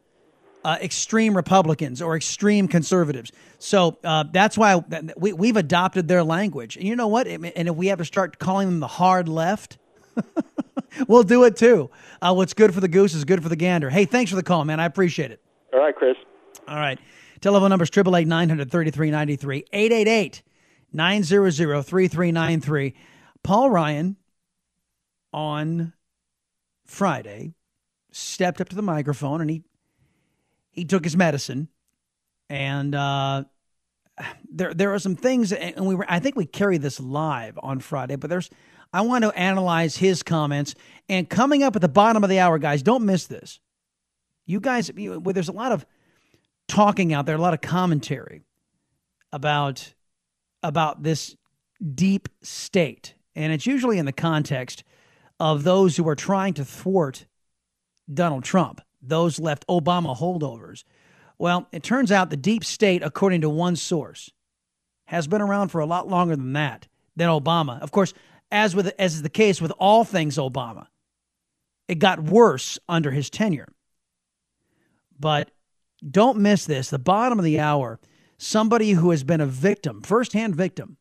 uh, extreme Republicans or extreme conservatives. So uh, that's why we, we've adopted their language. And you know what? And if we have to start calling them the hard left, we'll do it too. Uh, what's good for the goose is good for the gander. Hey, thanks for the call, man. I appreciate it. All right, Chris. All right. Telephone number is 888 933 93 888 900 3393. Paul Ryan on Friday stepped up to the microphone and he he took his medicine. And uh there there are some things and we were I think we carried this live on Friday but there's I want to analyze his comments. And coming up at the bottom of the hour guys don't miss this. You guys you, well, there's a lot of talking out there a lot of commentary about about this deep state. And it's usually in the context of those who are trying to thwart Donald Trump those left Obama holdovers. Well it turns out the deep state according to one source has been around for a lot longer than that than Obama. Of course as with as is the case with all things Obama it got worse under his tenure. But don't miss this. The bottom of the hour, somebody who has been a victim, firsthand victim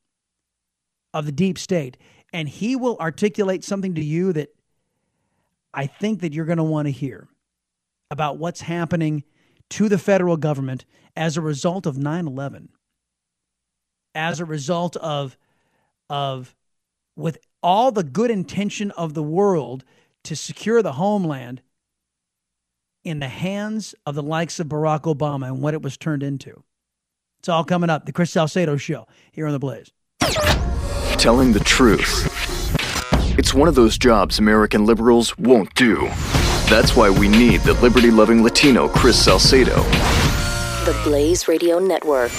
of the deep state, and he will articulate something to you that I think that you're going to want to hear about what's happening to the federal government as a result of 9/11. As a result of of with all the good intention of the world to secure the homeland in the hands of the likes of Barack Obama and what it was turned into. It's all coming up. The Chris Salcedo Show here on The Blaze. Telling the truth. It's one of those jobs American liberals won't do. That's why we need the liberty loving Latino Chris Salcedo. The Blaze Radio Network.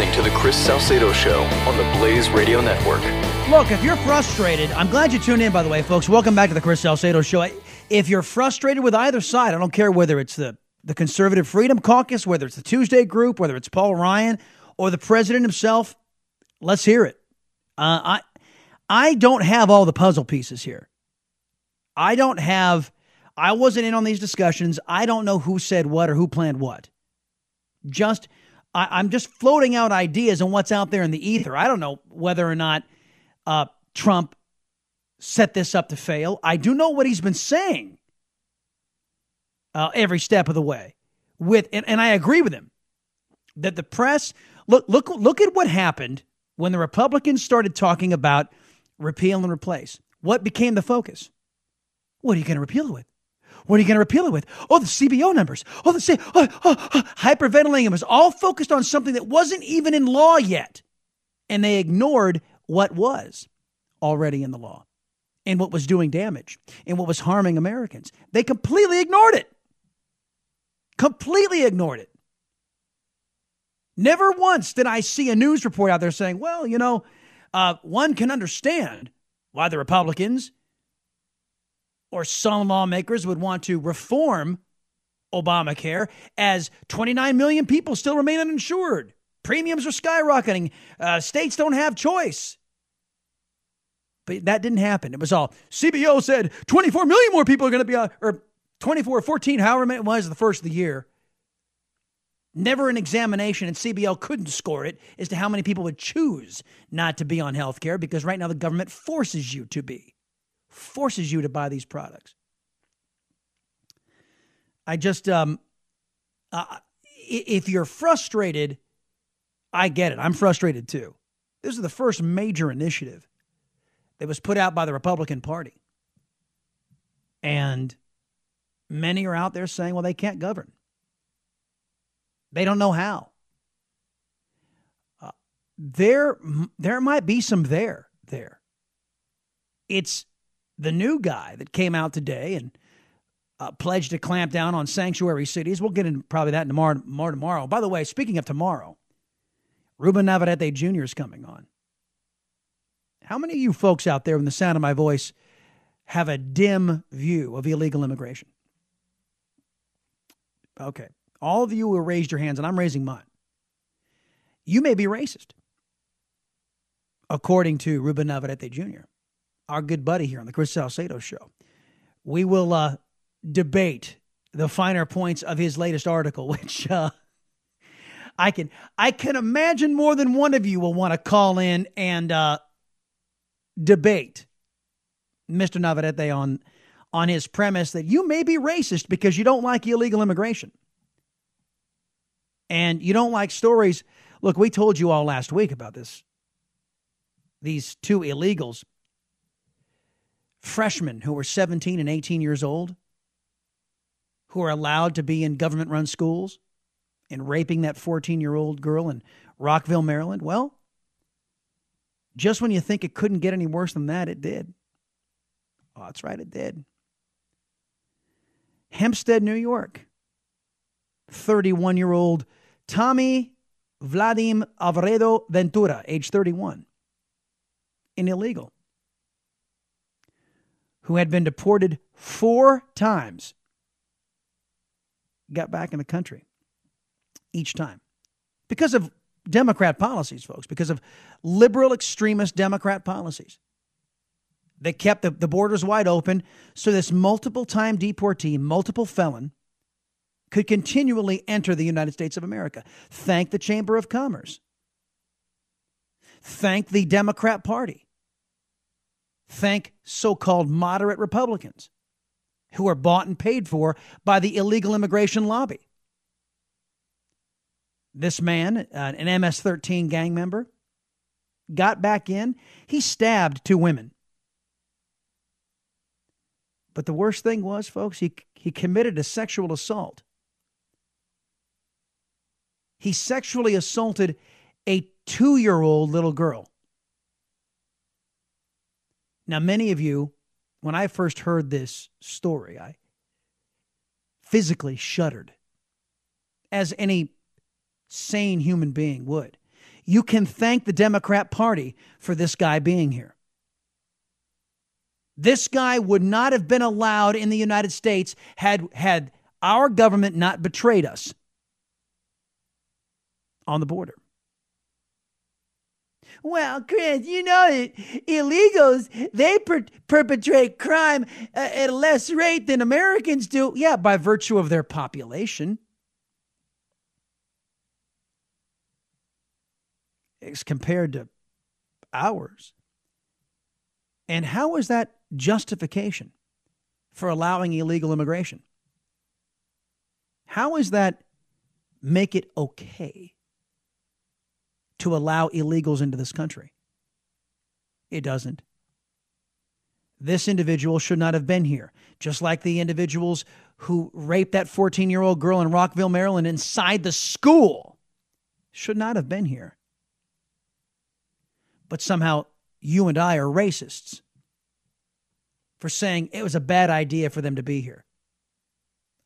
Listening to the Chris Salcedo Show on the Blaze Radio Network. Look, if you're frustrated, I'm glad you tuned in, by the way, folks. Welcome back to the Chris Salcedo Show. If you're frustrated with either side, I don't care whether it's the, the Conservative Freedom Caucus, whether it's the Tuesday Group, whether it's Paul Ryan or the president himself, let's hear it. Uh, I, I don't have all the puzzle pieces here. I don't have, I wasn't in on these discussions. I don't know who said what or who planned what. just I, am just floating out ideas on what's out there in the ether. I don't know whether or not uh, Trump set this up to fail. I do know what he's been saying uh, every step of the way. With and, and I agree with him that the press look look look at what happened when the Republicans started talking about repeal and replace. What became the focus? What are you going to repeal it with? What are you going to repeal it with? Oh, the CBO numbers. Oh, the oh, oh, oh, hyperventilating. It was all focused on something that wasn't even in law yet, and they ignored what was already in the law, and what was doing damage, and what was harming Americans. They completely ignored it. Completely ignored it. Never once did I see a news report out there saying, "Well, you know, uh, one can understand why the Republicans." Or some lawmakers would want to reform Obamacare as 29 million people still remain uninsured. Premiums are skyrocketing. Uh, states don't have choice. But that didn't happen. It was all CBO said 24 million more people are going to be, uh, or 24, or 14, however many it was the first of the year. Never an examination, and CBO couldn't score it as to how many people would choose not to be on health care because right now the government forces you to be forces you to buy these products. I just, um, uh, if you're frustrated, I get it. I'm frustrated too. This is the first major initiative that was put out by the Republican Party. And many are out there saying, well, they can't govern. They don't know how. Uh, there, there might be some there, there. It's the new guy that came out today and uh, pledged to clamp down on sanctuary cities. We'll get into probably that tomorrow, more tomorrow. By the way, speaking of tomorrow, Ruben Navarrete Jr. is coming on. How many of you folks out there, in the sound of my voice, have a dim view of illegal immigration? Okay. All of you who raised your hands, and I'm raising mine, you may be racist, according to Ruben Navarrete Jr our good buddy here on the Chris Salcedo show. We will uh, debate the finer points of his latest article, which uh, I can I can imagine more than one of you will want to call in and uh, debate Mr. Navarrete on on his premise that you may be racist because you don't like illegal immigration and you don't like stories. Look, we told you all last week about this. These two illegals freshmen who were 17 and 18 years old who are allowed to be in government run schools and raping that 14 year old girl in Rockville, Maryland? Well, just when you think it couldn't get any worse than that, it did. Oh, that's right, it did. Hempstead, New York. 31 year old Tommy Vladim Alvarado Ventura, age 31, an illegal who had been deported four times, got back in the country each time because of Democrat policies, folks, because of liberal extremist Democrat policies. They kept the, the borders wide open so this multiple time deportee, multiple felon, could continually enter the United States of America. Thank the Chamber of Commerce. Thank the Democrat Party thank so called moderate Republicans who are bought and paid for by the illegal immigration lobby. This man, uh, an MS 13 gang member, got back in. He stabbed two women. But the worst thing was, folks, he, he committed a sexual assault. He sexually assaulted a two year old little girl. Now, many of you, when I first heard this story, I physically shuddered, as any sane human being would. You can thank the Democrat Party for this guy being here. This guy would not have been allowed in the United States had, had our government not betrayed us on the border. Well, Chris, you know that illegals they per- perpetrate crime uh, at a less rate than Americans do. Yeah, by virtue of their population. as compared to ours. And how is that justification for allowing illegal immigration? How is that make it okay to allow illegals into this country? It doesn't. This individual should not have been here, just like the individuals who raped that 14 year old girl in Rockville, Maryland, inside the school should not have been here. But somehow you and I are racists for saying it was a bad idea for them to be here.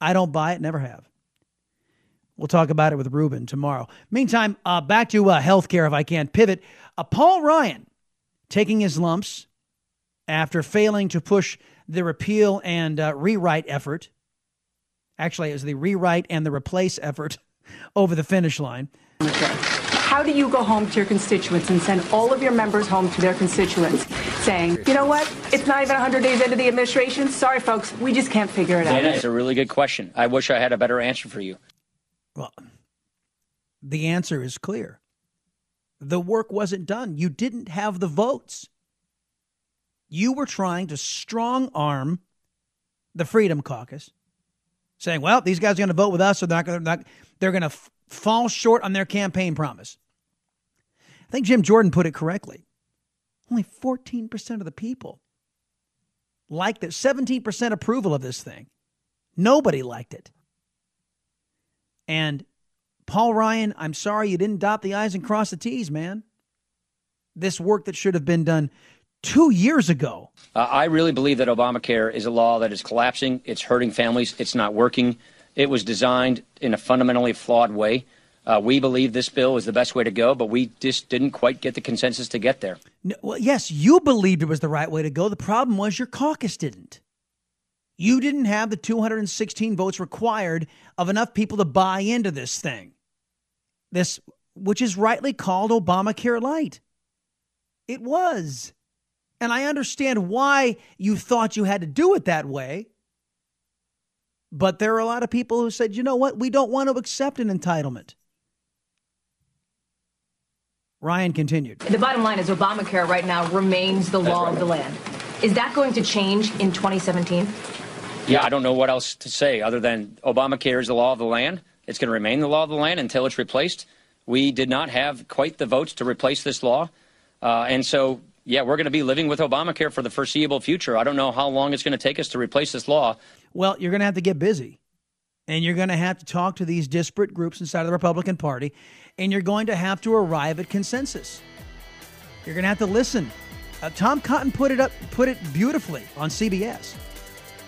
I don't buy it, never have. We'll talk about it with Ruben tomorrow. Meantime, uh, back to uh, healthcare if I can pivot. Uh, Paul Ryan taking his lumps after failing to push the repeal and uh, rewrite effort. Actually, it was the rewrite and the replace effort over the finish line. How do you go home to your constituents and send all of your members home to their constituents saying, you know what, it's not even 100 days into the administration. Sorry, folks, we just can't figure it out. Dana, it's a really good question. I wish I had a better answer for you. Well, the answer is clear. The work wasn't done. You didn't have the votes. You were trying to strong arm the Freedom Caucus, saying, "Well, these guys are going to vote with us, so they're going to they're going to f- fall short on their campaign promise." I think Jim Jordan put it correctly. Only 14% of the people liked it. 17% approval of this thing. Nobody liked it. And Paul Ryan, I'm sorry you didn't dot the I's and cross the T's, man. This work that should have been done two years ago. Uh, I really believe that Obamacare is a law that is collapsing. It's hurting families. It's not working. It was designed in a fundamentally flawed way. Uh, we believe this bill is the best way to go, but we just didn't quite get the consensus to get there. No, well, yes, you believed it was the right way to go. The problem was your caucus didn't. You didn't have the 216 votes required of enough people to buy into this thing. This, which is rightly called Obamacare Light. It was. And I understand why you thought you had to do it that way. But there are a lot of people who said, you know what? We don't want to accept an entitlement. Ryan continued. The bottom line is Obamacare right now remains the law right. of the land. Is that going to change in 2017? Yeah, I don't know what else to say other than Obamacare is the law of the land. It's going to remain the law of the land until it's replaced. We did not have quite the votes to replace this law. Uh, and so, yeah, we're going to be living with Obamacare for the foreseeable future. I don't know how long it's going to take us to replace this law. Well, you're going to have to get busy. And you're going to have to talk to these disparate groups inside of the Republican Party. And you're going to have to arrive at consensus. You're going to have to listen. Uh, Tom Cotton put it up, put it beautifully on CBS.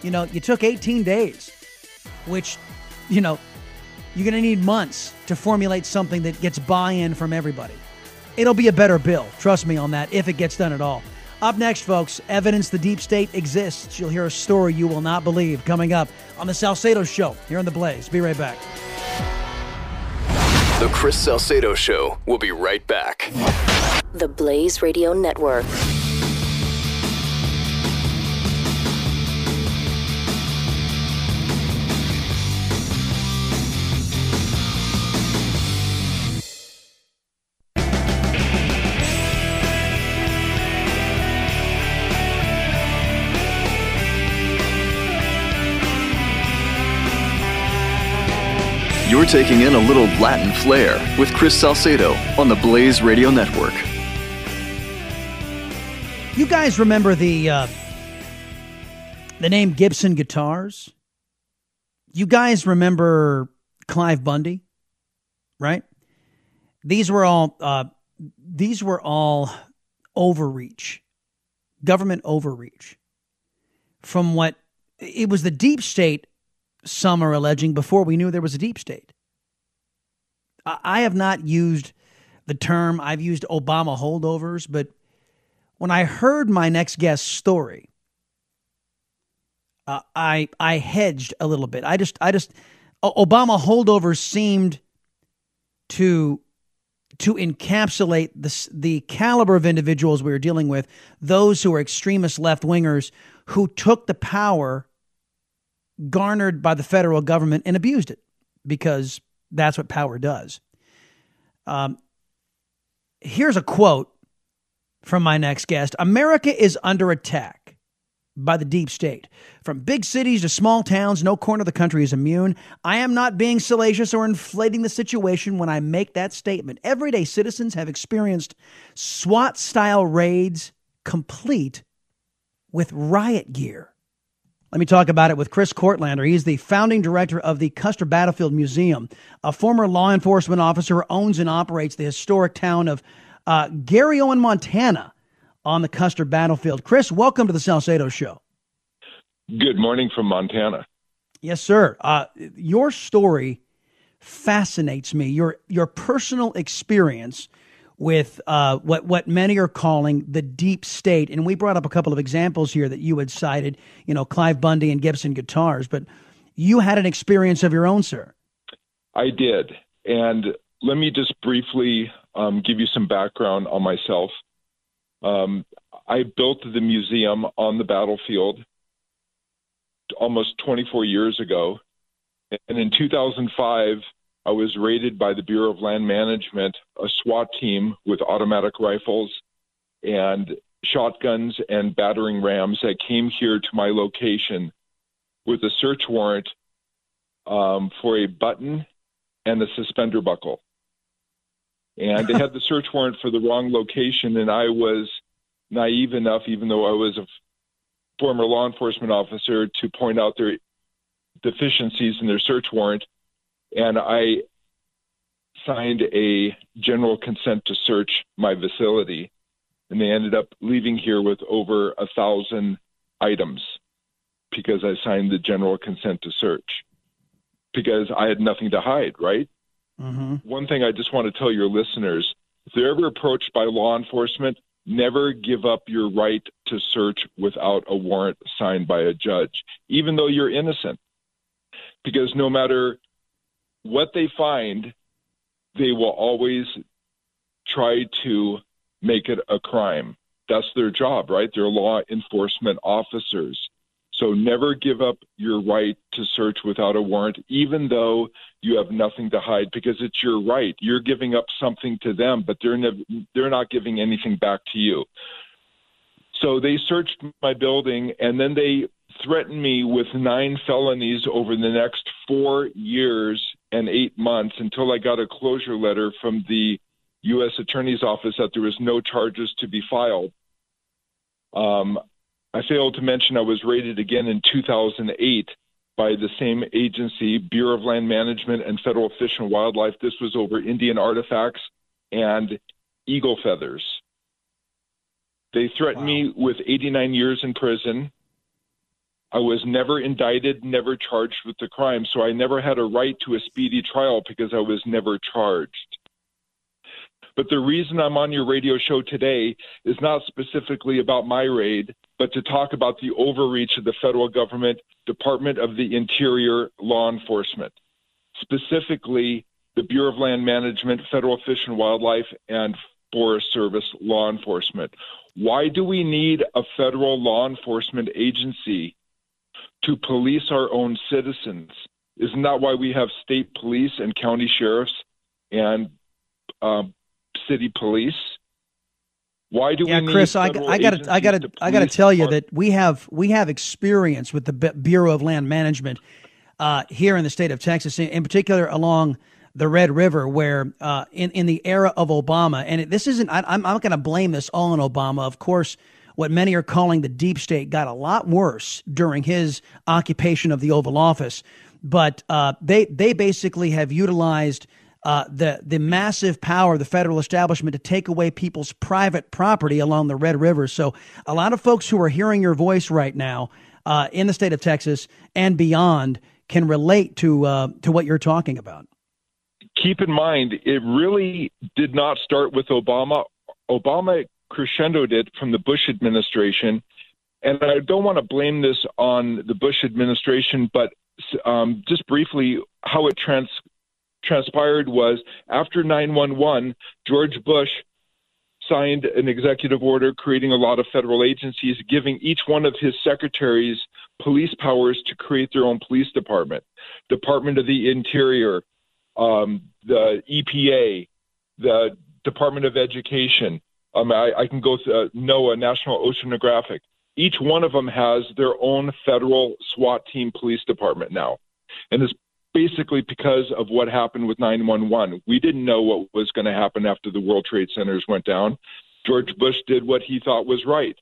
You know, you took 18 days, which, you know, you're going to need months to formulate something that gets buy in from everybody. It'll be a better bill, trust me on that, if it gets done at all. Up next, folks, evidence the deep state exists. You'll hear a story you will not believe coming up on the Salcedo Show here on The Blaze. Be right back. The Chris Salcedo Show will be right back. The Blaze Radio Network. You're taking in a little Latin flair with Chris Salcedo on the Blaze Radio Network. You guys remember the uh, the name Gibson Guitars? You guys remember Cliven Bundy, right? These were all uh, these were all overreach, government overreach. From what it was the deep state some are alleging before we knew there was a deep state. I have not used the term, I've used Obama holdovers, but when I heard my next guest's story, uh, I I hedged a little bit. I just I just Obama holdovers seemed to to encapsulate the the caliber of individuals we were dealing with, those who are extremist left wingers who took the power garnered by the federal government and abused it because that's what power does. Um, Here's a quote from my next guest America is under attack by the deep state. From big cities to small towns, no corner of the country is immune. I am not being salacious or inflating the situation when I make that statement. Everyday citizens have experienced SWAT style raids complete with riot gear. Let me talk about it with Chris Kortlander. He's the founding director of the Custer Battlefield Museum, a former law enforcement officer who owns and operates the historic town of uh, Garryowen, Montana, on the Custer Battlefield. Chris, welcome to the Salcedo Show. Good morning from Montana. Yes, sir. Uh, your story fascinates me. Your your personal experience with uh, what what many are calling the deep state, and we brought up a couple of examples here that you had cited. You know, Cliven Bundy and Gibson guitars, but you had an experience of your own, sir. I did, and let me just briefly um, give you some background on myself. Um, I built the museum on the battlefield almost 24 years ago. And in 2005, I was raided by the Bureau of Land Management, a SWAT team with automatic rifles and shotguns and battering rams that came here to my location with a search warrant um, for a button and a suspender buckle. And they had the search warrant for the wrong location and i was naive enough even though i was a former law enforcement officer to point out their deficiencies in their search warrant and i signed a general consent to search my facility and they ended up leaving here with over a thousand items because i signed the general consent to search because i had nothing to hide right Mm-hmm. One thing I just want to tell your listeners if they're ever approached by law enforcement, never give up your right to search without a warrant signed by a judge, even though you're innocent. Because no matter what they find, they will always try to make it a crime. That's their job, right? They're law enforcement officers. So never give up your right to search without a warrant, even though you have nothing to hide, because it's your right. You're giving up something to them, but they're they're not giving anything back to you. So they searched my building, and then they threatened me with nine felonies over the next four years and eight months until I got a closure letter from the U.S. Attorney's Office that there was no charges to be filed. Um, I failed to mention I was raided again in 2008 by the same agency, Bureau of Land Management and Federal Fish and Wildlife. This was over Indian artifacts and eagle feathers. They threatened wow. me with 89 years in prison. I was never indicted, never charged with the crime, so I never had a right to a speedy trial because I was never charged. But the reason I'm on your radio show today is not specifically about my raid, but to talk about the overreach of the federal government, Department of the Interior law enforcement, specifically the Bureau of Land Management, Federal Fish and Wildlife, and Forest Service law enforcement. Why do we need a federal law enforcement agency to police our own citizens? Isn't that why we have state police and county sheriffs and uh, city police? Why do yeah, we Chris, I, I got I got to I got to tell you that we have we have experience with the Bureau of Land Management uh, here in the state of Texas, in particular along the Red River, where uh, in in the era of Obama, and it, this isn't I, I'm I'm not going to blame this all on Obama. Of course, what many are calling the deep state got a lot worse during his occupation of the Oval Office, but uh, they they basically have utilized uh, the the massive power of the federal establishment to take away people's private property along the Red River. So a lot of folks who are hearing your voice right now uh, in the state of Texas and beyond can relate to uh, to what you're talking about. Keep in mind, it really did not start with Obama. Obama crescendoed it from the Bush administration, and I don't want to blame this on the Bush administration, but um, just briefly how it trans transpired was after 911, George Bush signed an executive order creating a lot of federal agencies, giving each one of his secretaries police powers to create their own police department. Department of the Interior, um, the EPA, the Department of Education. Um, I, I can go to uh, NOAA, National Oceanographic. Each one of them has their own federal SWAT team police department now. And it's basically because of what happened with 911. We didn't know what was going to happen after the World Trade Centers went down. George Bush did what he thought was right.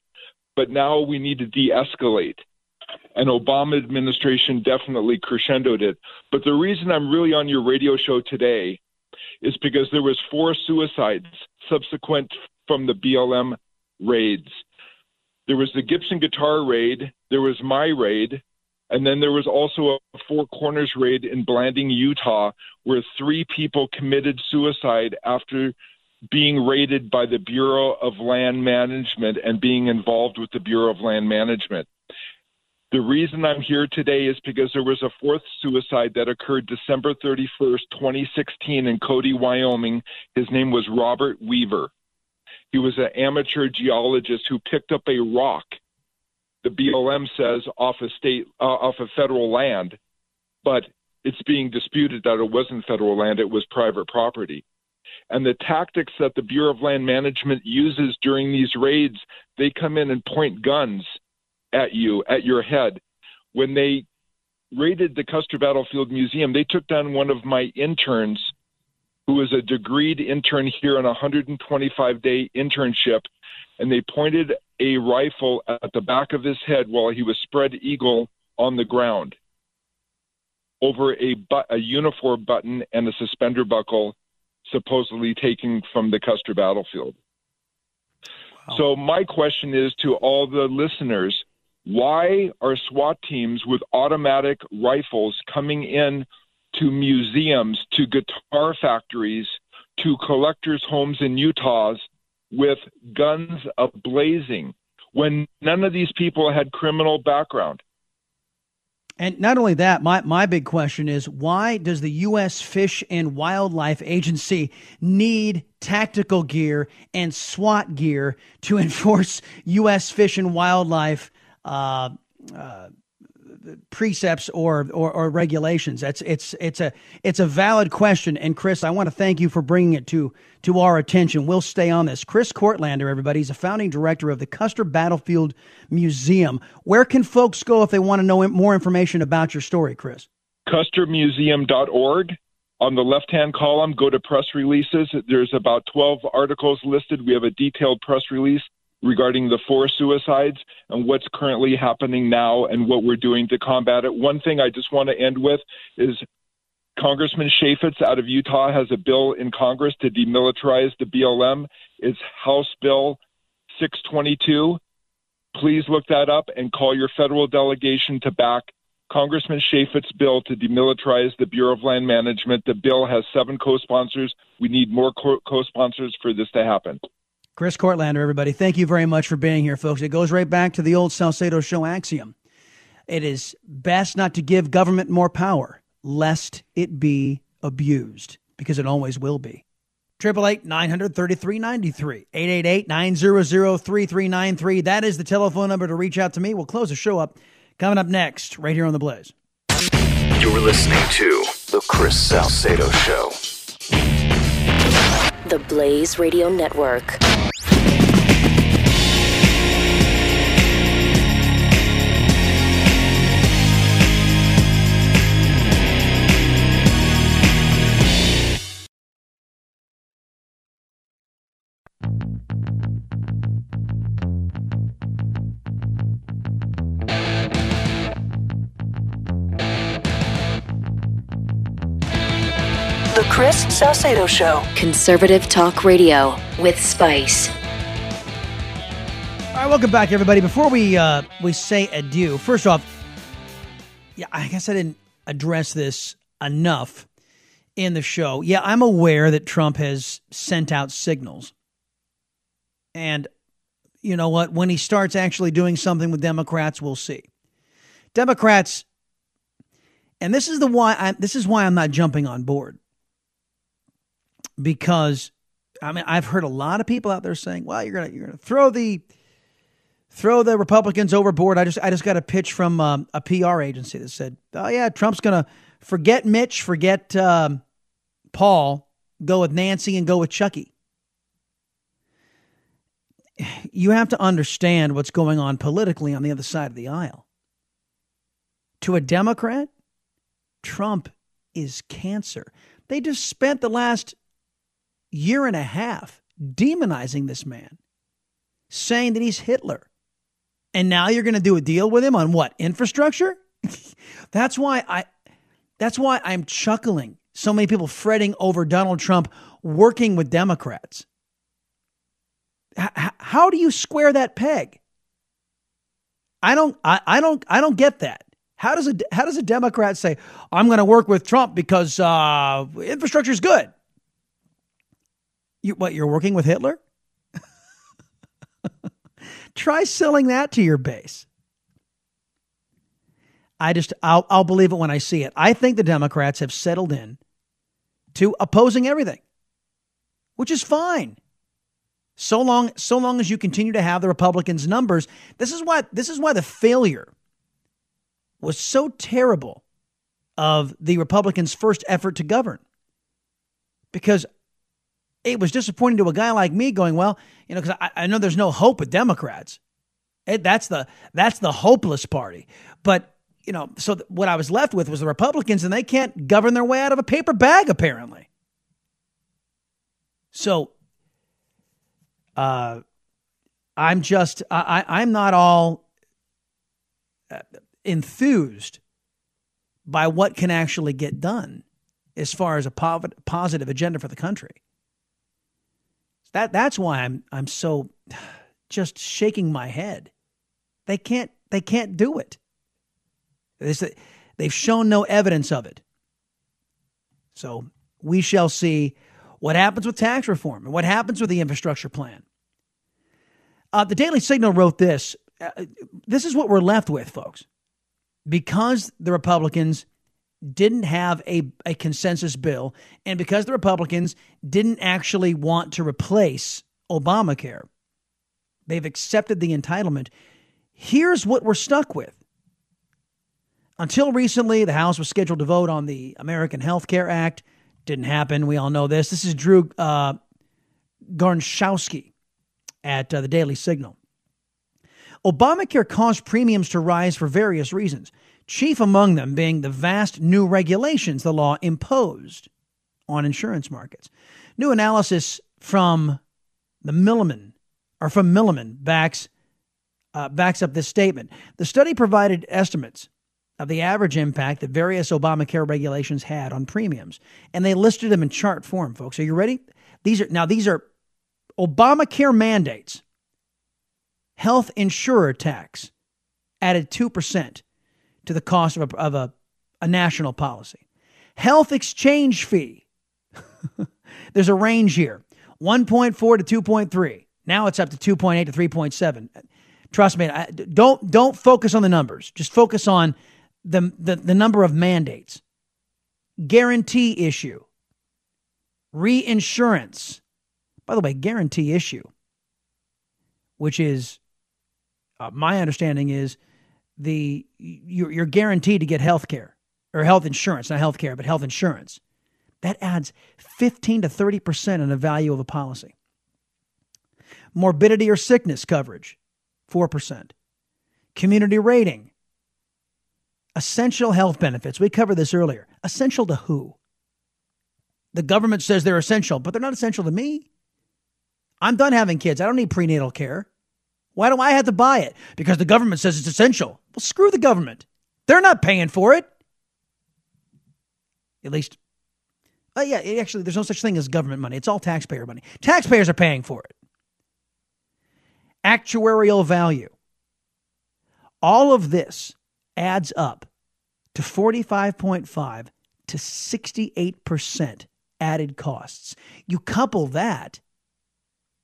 But now we need to de escalate. And Obama administration definitely crescendoed it. But the reason I'm really on your radio show today is because there was four suicides subsequent from the BLM raids. There was the Gibson guitar raid, there was my raid, and then there was also a Four Corners raid in Blanding, Utah, where three people committed suicide after being raided by the Bureau of Land Management and being involved with the Bureau of Land Management. The reason I'm here today is because there was a fourth suicide that occurred December 31st, 2016, in Cody, Wyoming. His name was Robert Weaver. He was an amateur geologist who picked up a rock, the BLM says, off of state, uh, off of federal land, but it's being disputed that it wasn't federal land; it was private property. And the tactics that the Bureau of Land Management uses during these raids, they come in and point guns at you, at your head. When they raided the Custer Battlefield Museum, they took down one of my interns who was a degreed intern here on a 125 day internship, and they pointed a rifle at the back of his head while he was spread eagle on the ground over a, a uniform button and a suspender buckle supposedly taken from the Custer battlefield. Wow. So, my question is to all the listeners why are SWAT teams with automatic rifles coming in to museums, to guitar factories, to collectors' homes in Utah's with guns ablazing when none of these people had criminal background? And not only that, my, my big question is why does the U.S. Fish and Wildlife Agency need tactical gear and SWAT gear to enforce U.S. Fish and Wildlife uh, uh, precepts or, or, or regulations? That's it's it's a it's a valid question. And Chris, I want to thank you for bringing it to to our attention. We'll stay on this. Chris Kortlander, everybody, he's a founding director of the Custer Battlefield Museum. Where can folks go if they want to know more information about your story, Chris? CusterMuseum.org. On the left hand column, go to press releases. There's about 12 articles listed. We have a detailed press release regarding the four suicides and what's currently happening now and what we're doing to combat it. One thing I just want to end with is Congressman Chaffetz out of Utah has a bill in Congress to demilitarize the BLM. It's House Bill 622. Please look that up and call your federal delegation to back Congressman Chaffetz's bill to demilitarize the Bureau of Land Management. The bill has seven co sponsors. We need more co sponsors for this to happen. Chris Kortlander, everybody, thank you very much for being here, folks. It goes right back to the old Salcedo show axiom. It is best not to give government more power, lest it be abused, because it always will be. Triple eight nine hundred thirty three ninety three eight eight eight nine zero zero three three nine three. That is the telephone number to reach out to me. We'll close the show up coming up next, right here on the Blaze. You're listening to the Chris Salcedo Show the Blaze Radio Network. Chris Salcedo Show. Conservative Talk Radio with Spice. All right, welcome back, everybody. Before we uh, we say adieu, first off, yeah, I guess I didn't address this enough in the show. Yeah, I'm aware that Trump has sent out signals, and you know what? When he starts actually doing something with Democrats, we'll see. Democrats, and this is the why. I, this is why I'm not jumping on board because I mean I've heard a lot of people out there saying, "Well, you're gonna you're gonna throw the throw the Republicans overboard." I just I just got a pitch from um, a PR agency that said, "Oh yeah, Trump's gonna forget Mitch, forget um, Paul, go with Nancy, and go with Chucky." you have to understand what's going on politically on the other side of the aisle. To a Democrat, Trump is cancer. They just spent the last year and a half demonizing this man, saying that he's Hitler. And now you're going to do a deal with him on what? Infrastructure? that's why I that's why I'm chuckling. So many people fretting over Donald Trump working with Democrats. H- how do you square that peg? I don't I, I don't I don't get that. How does a how does a Democrat say I'm going to work with Trump because uh, infrastructure is good? You, what you're working with Hitler? Try selling that to your base. I just I'll, I'll believe it when I see it. I think the Democrats have settled in to opposing everything, which is fine. So long so long as you continue to have the Republicans' numbers, this is why this is why the failure was so terrible of the Republicans' first effort to govern. Because it was disappointing to a guy like me going, well, you know, because I, I, know there's no hope with Democrats. It, that's the that's the hopeless party. But you know, so th- what I was left with was the Republicans, and they can't govern their way out of a paper bag, apparently. So, uh, I'm just I, I'm not all uh, enthused by what can actually get done as far as a positive agenda for the country. That that's why I'm I'm so just shaking my head. They can't they can't do it. They've shown no evidence of it. So we shall see what happens with tax reform and what happens with the infrastructure plan. Uh, the Daily Signal wrote this. Uh, this is what we're left with, folks. Because the Republicans didn't have a, a consensus bill, and because the Republicans didn't actually want to replace Obamacare, they've accepted the entitlement. Here's what we're stuck with. Until recently, the House was scheduled to vote on the American Health Care Act. Didn't happen. We all know this. This is Drew uh, Gonshorowski at uh, the Daily Signal. Obamacare caused premiums to rise for various reasons chief among them being the vast new regulations the law imposed on insurance markets. New analysis from the Milliman, or from Milliman, backs, uh, backs up this statement. The study provided estimates of the average impact that various Obamacare regulations had on premiums, and they listed them in chart form, folks. Are you ready? These are now these are Obamacare mandates. Health insurer tax added 2% to the cost of a, of a, a national policy. Health exchange fee. There's a range here 1.4 to 2.3. Now it's up to 2.8 to 3.7. Trust me, I, don't, don't focus on the numbers. Just focus on the, the, the number of mandates. Guarantee issue. Reinsurance. By the way, guarantee issue, which is uh, my understanding is the you're, you're guaranteed to get health care or health insurance, not health care, but health insurance. That adds 15 to 30% in the value of a policy. Morbidity or sickness coverage, 4%. Community rating. Essential health benefits. We covered this earlier. Essential to who? The government says they're essential, but they're not essential to me. I'm done having kids. I don't need prenatal care. Why do I have to buy it? Because the government says it's essential. Well, screw the government. They're not paying for it. At least, uh, yeah, actually, there's no such thing as government money. It's all taxpayer money. Taxpayers are paying for it. Actuarial value. All of this adds up to 45.5 to 68% added costs. You couple that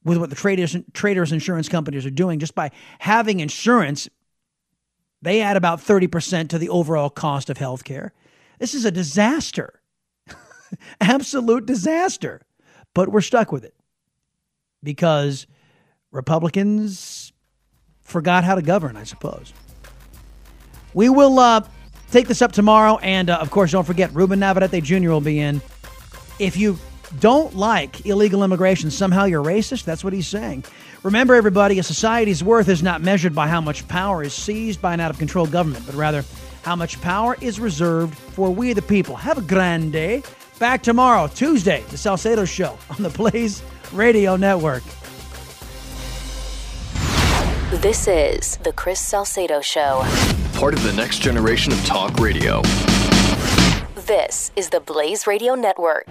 with what the traders, traders insurance companies are doing just by having insurance they add about 30% to the overall cost of healthcare. This is a disaster. Absolute disaster. But we're stuck with it because Republicans forgot how to govern, I suppose. We will uh, take this up tomorrow. And uh, of course, don't forget, Ruben Navarrete Jr. will be in. If you don't like illegal immigration, somehow you're racist? That's what he's saying. Remember, everybody, a society's worth is not measured by how much power is seized by an out of control government, but rather how much power is reserved for we the people. Have a grand day. Back tomorrow, Tuesday, the Salcedo Show on the Blaze Radio Network. This is the Chris Salcedo Show. Part of the next generation of talk radio. This is the Blaze Radio Network.